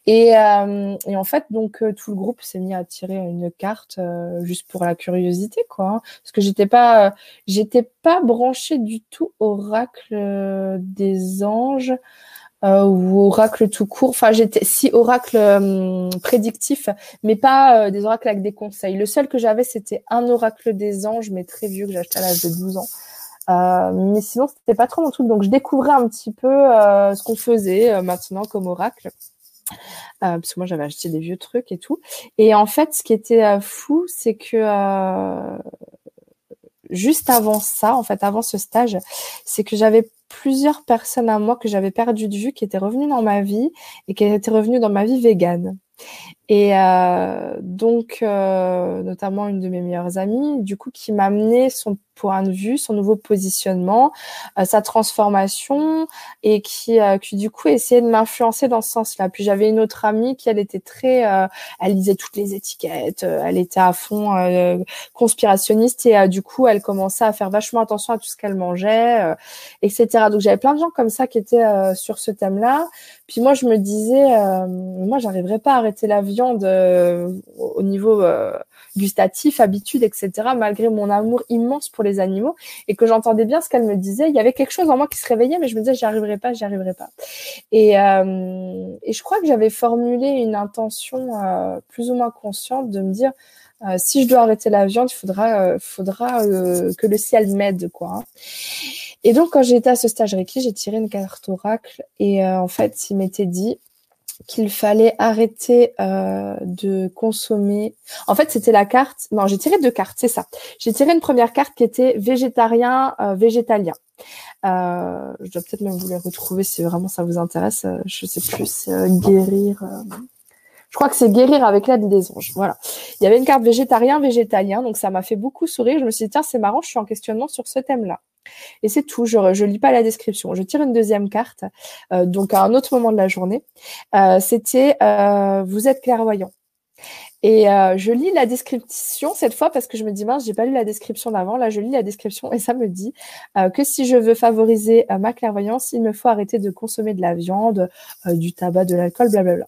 Et, et en fait donc tout le groupe s'est mis à tirer une carte juste pour la curiosité quoi, hein. parce que j'étais pas j'étais pas branchée du tout oracle des anges euh, ou oracle tout court. Enfin, j'étais si oracle euh, prédictif, mais pas euh, des oracles avec des conseils. Le seul que j'avais, c'était un oracle des anges, mais très vieux que j'ai à l'âge de 12 ans. Euh, mais sinon, c'était pas trop mon truc. Donc, je découvrais un petit peu ce qu'on faisait maintenant comme oracle. parce que moi, j'avais acheté des vieux trucs et tout. Et en fait, ce qui était fou, c'est que juste avant ça, en fait, avant ce stage, c'est que j'avais plusieurs personnes à moi que j'avais perdu de vue qui étaient revenues dans ma vie et qui étaient revenues dans ma vie végane. Et euh, donc, euh, notamment une de mes meilleures amies, du coup, qui m'a amené son point de vue, son nouveau positionnement, euh, sa transformation, et qui, euh, qui du coup essayait de m'influencer dans ce sens-là. Puis j'avais une autre amie qui, elle était très, euh, elle lisait toutes les étiquettes, elle était à fond conspirationniste, et du coup, elle commençait à faire vachement attention à tout ce qu'elle mangeait, etc. Donc j'avais plein de gens comme ça qui étaient sur ce thème-là. Puis moi, je me disais, moi, j'arriverais pas à arrêter la viande au niveau gustatif, habitude, etc. Malgré mon amour immense pour les animaux et que j'entendais bien ce qu'elle me disait, il y avait quelque chose en moi qui se réveillait, mais je me disais j'y arriverai pas, j'y arriverai pas. Et, euh, je crois que j'avais formulé une intention euh, plus ou moins consciente de me dire euh, si je dois arrêter la viande, il faudra, que le ciel m'aide, quoi. Et donc, quand j'étais à ce stage Reiki, j'ai tiré une carte oracle et en fait, il m'était dit qu'il fallait arrêter euh, de consommer. En fait, c'était la carte. Non, j'ai tiré deux cartes, c'est ça. J'ai tiré une première carte qui était végétarien, euh, végétalien. Euh, je dois peut-être même vous les retrouver si vraiment ça vous intéresse. Euh, je sais plus, guérir. Je crois que c'est guérir avec l'aide des anges. Voilà. Il y avait une carte végétarien, végétalien, donc ça m'a fait beaucoup sourire. Je me suis dit tiens, c'est marrant, je suis en questionnement sur ce thème-là. Et c'est tout, je ne lis pas la description. Je tire une deuxième carte, euh, donc à un autre moment de la journée. Euh, C'était euh, vous êtes clairvoyant. Et je lis la description cette fois parce que je me dis mince, j'ai pas lu la description d'avant. Là, je lis la description et ça me dit que si je veux favoriser ma clairvoyance, il me faut arrêter de consommer de la viande, du tabac, de l'alcool, blablabla.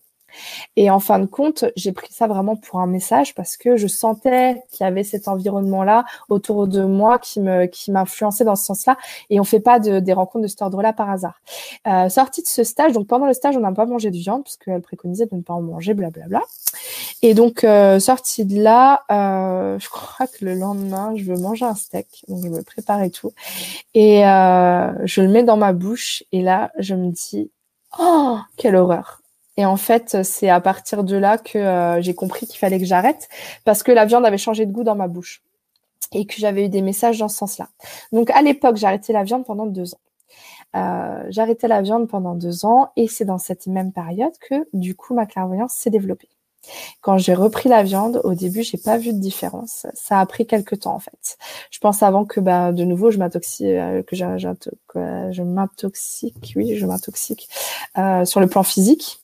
Et en fin de compte, j'ai pris ça vraiment pour un message parce que je sentais qu'il y avait cet environnement-là autour de moi qui me qui m'influençait dans ce sens-là. Et on fait pas de, des rencontres de cet ordre-là par hasard. Euh, sortie de ce stage, donc pendant le stage, on n'a pas mangé de viande parce qu'elle préconisait de ne pas en manger, blablabla. Et donc euh, sortie de là, euh, je crois que le lendemain, je veux manger un steak, donc je me prépare et tout, et euh, je le mets dans ma bouche et là, je me dis oh quelle horreur et en fait, c'est à partir de là que euh, j'ai compris qu'il fallait que j'arrête parce que la viande avait changé de goût dans ma bouche et que j'avais eu des messages dans ce sens-là. Donc à l'époque, j'ai arrêté la viande pendant deux ans. Euh, arrêté la viande pendant deux ans et c'est dans cette même période que du coup ma clairvoyance s'est développée. Quand j'ai repris la viande, au début, j'ai pas vu de différence. Ça a pris quelques temps en fait. Je pense avant que bah de nouveau je m'intoxique, euh, que je m'intoxique, oui, je m'intoxique euh, sur le plan physique.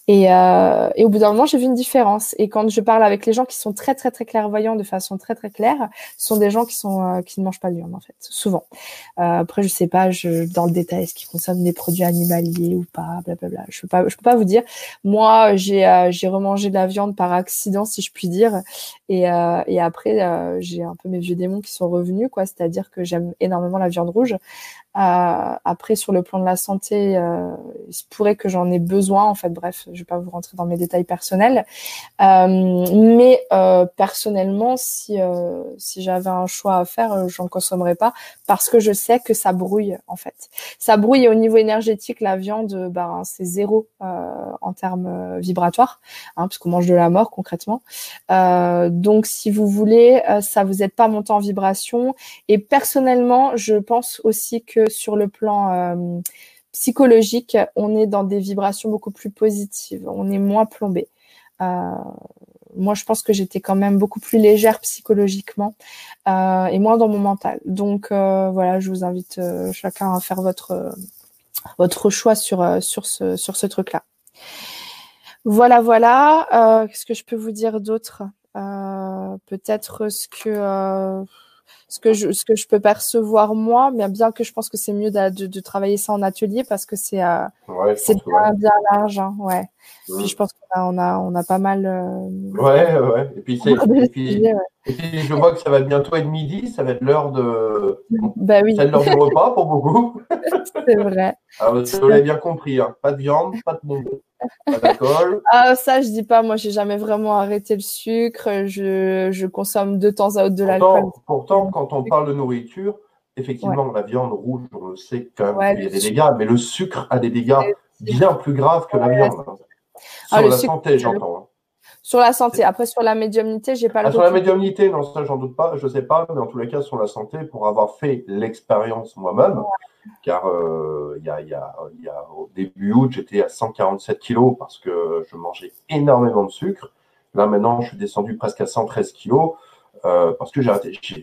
Et, euh, et, au bout d'un moment, j'ai vu une différence. Et quand je parle avec les gens qui sont très très très clairvoyants de façon très très claire, ce sont des gens qui sont euh, qui ne mangent pas de viande en fait, souvent. Euh, après, je sais pas, je dans le détail, est-ce qu'ils consomment des produits animaliers ou pas, blablabla. Je peux pas, je peux pas vous dire. Moi, j'ai euh, j'ai remangé de la viande par accident, si je puis dire. Et euh, et après, euh, j'ai un peu mes vieux démons qui sont revenus, quoi. C'est-à-dire que j'aime énormément la viande rouge. Après, sur le plan de la santé, il se pourrait que j'en ai besoin. En fait, bref, je vais pas vous rentrer dans mes détails personnels. Euh, mais euh, personnellement, si si j'avais un choix à faire, j'en consommerais pas parce que je sais que ça brouille. En fait, ça brouille. au niveau énergétique, la viande, ben c'est zéro en termes vibratoires, hein, puisqu'on mange de la mort concrètement. donc, si vous voulez, ça vous aide pas à monter en vibration. Et personnellement, je pense aussi que sur le plan euh, psychologique, on est dans des vibrations beaucoup plus positives, on est moins plombé. Euh, moi, je pense que j'étais quand même beaucoup plus légère psychologiquement euh, et moins dans mon mental. Donc voilà, je vous invite chacun à faire votre votre choix sur sur ce sur ce truc-là. Voilà, voilà. Qu'est-ce que je peux vous dire d'autre? Peut-être ce que ce que je ce que je peux percevoir moi, mais bien que je pense que c'est mieux de, de, travailler ça en atelier parce que c'est euh, c'est bien, bien, large, hein, ouais. Puis je pense qu'on a on a on a pas mal. Euh, ouais ouais. Et puis et, puis, et puis je vois que ça va bientôt être midi, ça va être l'heure de. Bah oui. L'heure du repas pour beaucoup. c'est vrai. Alors, ah, vous l'avez bien compris, hein. pas de viande, pas de bonbons. Ah, ça, je dis pas. Moi, j'ai jamais vraiment arrêté le sucre. Je, je consomme de temps à autre de l'alcool. Pourtant, quand on parle de nourriture, effectivement, la viande rouge, on le sait quand même qu'il y a des dégâts, mais le sucre a des dégâts bien plus graves que la viande. Hein. Ah, sur la santé, j'entends. Hein. Sur la santé. Après, sur la médiumnité, j'ai pas ah, Sur la médiumnité, non, ça, j'en doute pas. Je sais pas, mais en tous les cas, sur la santé, pour avoir fait l'expérience moi-même, car euh, il y, a, y, a, y, a, au début août, j'étais à 147 kilos parce que je mangeais énormément de sucre. Là, maintenant, je suis descendu presque à 113 kilos. Euh, parce que j'ai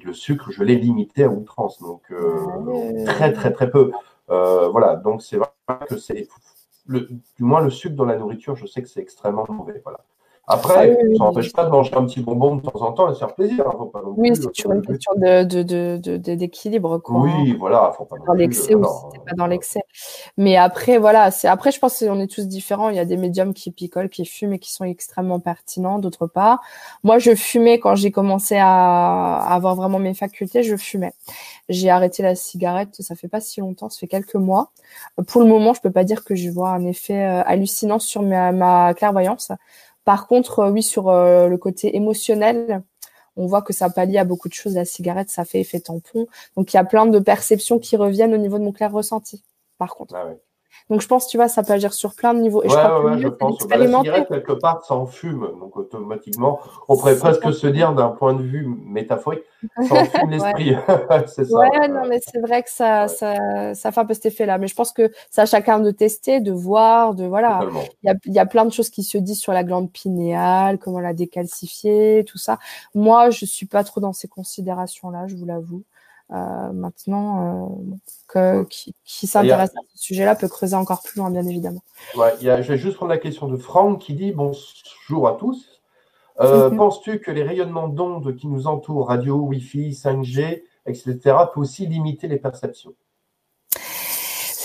le sucre, je l'ai limité à outrance, donc euh, très très très peu. Euh, voilà, donc c'est vrai que c'est, du moins le sucre dans la nourriture, je sais que c'est extrêmement mauvais. Voilà. Après, ah ça n'empêche pas de manger un petit bonbon de temps en temps et se faire plaisir. Hein, oui, c'est toujours une question d'équilibre. De, de, oui, voilà. Faut pas dans l'excès ou si pas dans l'excès. Mais après, voilà, c'est après, je pense qu'on est tous différents. Il y a des médiums qui picolent, qui fument et qui sont extrêmement pertinents, d'autres pas. Moi, je fumais quand j'ai commencé à avoir vraiment mes facultés, je fumais. J'ai arrêté la cigarette, ça fait pas si longtemps, ça fait quelques mois. Pour le moment, je peux pas dire que je vois un effet euh, hallucinant sur ma, ma clairvoyance. Par contre, euh, oui, sur euh, le côté émotionnel, on voit que ça pallie à beaucoup de choses. La cigarette, ça fait effet tampon. Donc, il y a plein de perceptions qui reviennent au niveau de mon clair ressenti, par contre. Ah donc je pense, tu vois, ça peut agir sur plein de niveaux. Et je, crois ouais, je pense. Bah, la cigarette, quelque part, ça en fume. Donc automatiquement, on pourrait presque se dire d'un point de vue métaphorique, ça en fume l'esprit. c'est ça. Ouais, non, mais c'est vrai que ça, ça, ça fait un peu cet effet-là. Mais je pense que à chacun de tester, de voir, de voilà. Il y a, il y a plein de choses qui se disent sur la glande pinéale, comment la décalcifier, tout ça. Moi, je suis pas trop dans ces considérations-là, je vous l'avoue. Euh, maintenant, euh, que, qui, qui s'intéresse à ce sujet-là peut creuser encore plus loin, bien évidemment. Ouais, y a, je vais juste prendre la question de Franck qui dit bonjour à tous. Euh, mhm. Penses-tu que les rayonnements d'ondes qui nous entourent, radio, Wi-Fi, 5G, etc., peuvent aussi limiter les perceptions?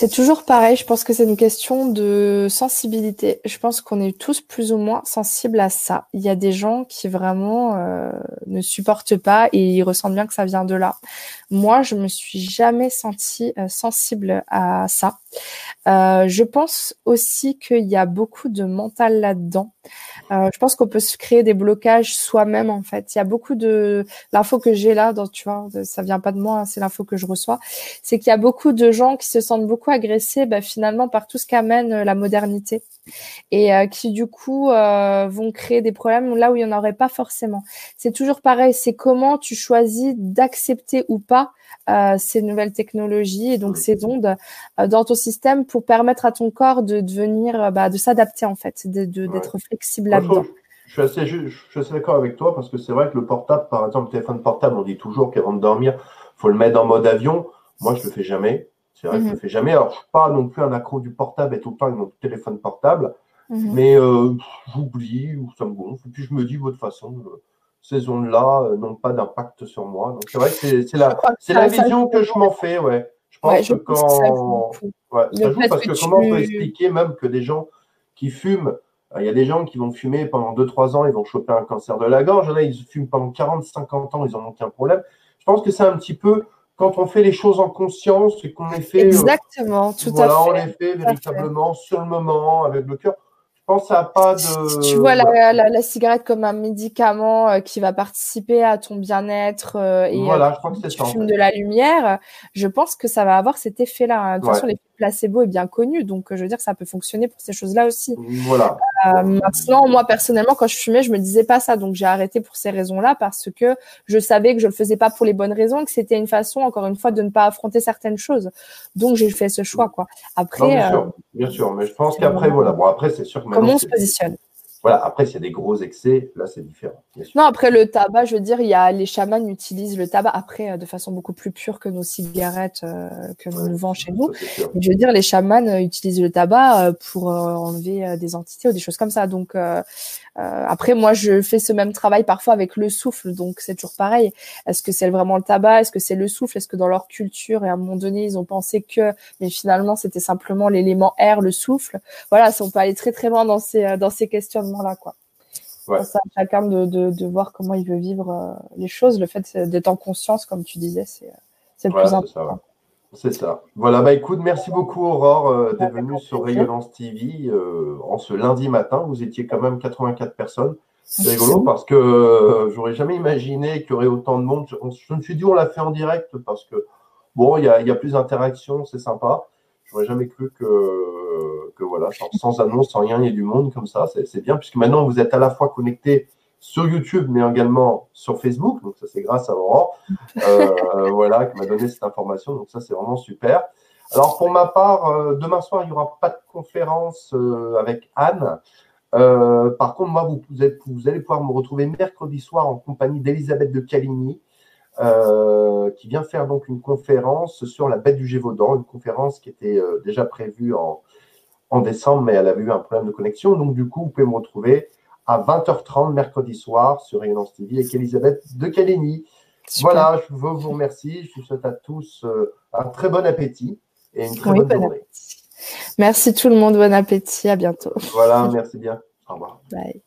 C'est toujours pareil, je pense que c'est une question de sensibilité. Je pense qu'on est tous plus ou moins sensibles à ça. Il y a des gens qui vraiment euh, ne supportent pas et ils ressentent bien que ça vient de là. Moi, je me suis jamais sentie euh, sensible à ça. Euh, je pense aussi qu'il y a beaucoup de mental là-dedans. Euh, je pense qu'on peut se créer des blocages soi-même en fait. Il y a beaucoup de l'info que j'ai là, dans, tu vois, ça vient pas de moi, hein, c'est l'info que je reçois. C'est qu'il y a beaucoup de gens qui se sentent beaucoup agressés, bah, finalement par tout ce qu'amène euh, la modernité et euh, qui du coup euh, vont créer des problèmes là où il y en aurait pas forcément. C'est toujours pareil. C'est comment tu choisis d'accepter ou pas euh, ces nouvelles technologies et donc ces ondes dans ton système pour permettre à ton corps de devenir, bah, de s'adapter en fait, d'être de, d'être flexible là-dedans. Je suis assez, je, suis assez d'accord avec toi parce que c'est vrai que le portable, par exemple, le téléphone portable, on dit toujours qu'avant de dormir, faut le mettre en mode avion. Moi, je le fais jamais. C'est vrai que je le mhm. fais jamais. Alors, je suis pas non plus un accro du portable et tout le temps avec mon téléphone portable, mhm. mais euh, j'oublie ou ça me gonfle. Et puis je me dis, de toute façon, ces ondes-là euh, n'ont pas d'impact sur moi. Donc c'est vrai que c'est la, vision que je m'en fais, ouais. Je pense que quand. ça joue, ouais, ça joue parce que, comment on peut expliquer même que des gens qui fument, euh, il y a des gens qui vont fumer pendant 2-3 ans, ils vont choper un cancer de la gorge. Là, ils fument pendant 40-50 ans, ils n'en ont aucun problème. Je pense que c'est un petit peu quand on fait les choses en conscience et qu'on les fait. Euh, Exactement, tout à fait. On les fait véritablement sur le moment, avec le cœur. Je pense que ça pas de. Tu vois la, la, la, cigarette comme un médicament euh, qui va participer à ton bien-être euh, et voilà, je crois que tu fumes de la lumière, je pense que ça va avoir cet effet-là. Placebo est bien connu, donc je veux dire que ça peut fonctionner pour ces choses-là aussi. Voilà. Euh, maintenant, moi personnellement, quand je fumais, je me disais pas ça, donc j'ai arrêté pour ces raisons-là parce que je savais que je le faisais pas pour les bonnes raisons, que c'était une façon, encore une fois, de ne pas affronter certaines choses. Donc j'ai fait ce choix, quoi. Après. bien, sûr, bien sûr, mais je pense qu'après, voilà. Bon, après, c'est sûr que Comment on se positionne? Voilà, après, s'il y a des gros excès, là, c'est différent. Non, après, le tabac, je veux dire, il y a, les chamans utilisent le tabac, après, euh, de façon beaucoup plus pure que nos cigarettes euh, que nous vendons chez nous. je veux dire, les chamans euh, utilisent le tabac pour enlever des entités ou des choses comme ça. Donc, euh, après, moi, je fais ce même travail parfois avec le souffle, donc c'est toujours pareil. Est-ce que c'est vraiment le tabac? Est-ce que c'est le souffle? Est-ce que dans leur culture, et à un moment donné, ils ont pensé que, mais finalement, c'était simplement l'élément air, le souffle? Voilà, on peut aller très très loin dans ces euh, dans ces questionnements-là, quoi. Ouais. Ça, chacun de, de, de, voir comment il veut vivre euh, les choses. Le fait d'être en conscience, comme tu disais, c'est c'est le plus important. C'est ça. Voilà, bah écoute, merci beaucoup Aurore euh, d'être venue sur Rayonnance TV euh, en ce lundi matin. Vous étiez quand même 84 personnes. C'est rigolo parce que euh, j'aurais jamais imaginé qu'il y aurait autant de monde. Je me suis dit on l'a fait en direct parce que bon, il y a, y a, plus d'interaction, c'est sympa. J'aurais jamais cru que, que voilà, sans, annonce, sans rien, il y ait du monde comme ça. C'est bien puisque maintenant vous êtes à la fois connectés sur YouTube, mais également sur Facebook. Donc ça, c'est grâce à Laurent, euh, voilà, qui m'a donné cette information. Donc ça, c'est vraiment super. Alors pour ma part, euh, demain soir, il n'y aura pas de conférence euh, avec Anne. par contre, moi, vous, vous, allez pouvoir me retrouver mercredi soir en compagnie d'Elisabeth de Caligny, qui vient faire donc une conférence sur la bête du Gévaudan, une conférence qui était déjà prévue en, en décembre, mais elle avait eu un problème de connexion. Donc du coup, vous pouvez me retrouver à 20h30 mercredi soir sur Rayonnance TV avec Elisabeth de Calénie. Voilà, je veux vous remercier. Je vous souhaite à tous euh, un très bon appétit et une très bonne journée. Merci tout le monde. Bon appétit. À bientôt. Voilà, merci bien. Au revoir. Bye.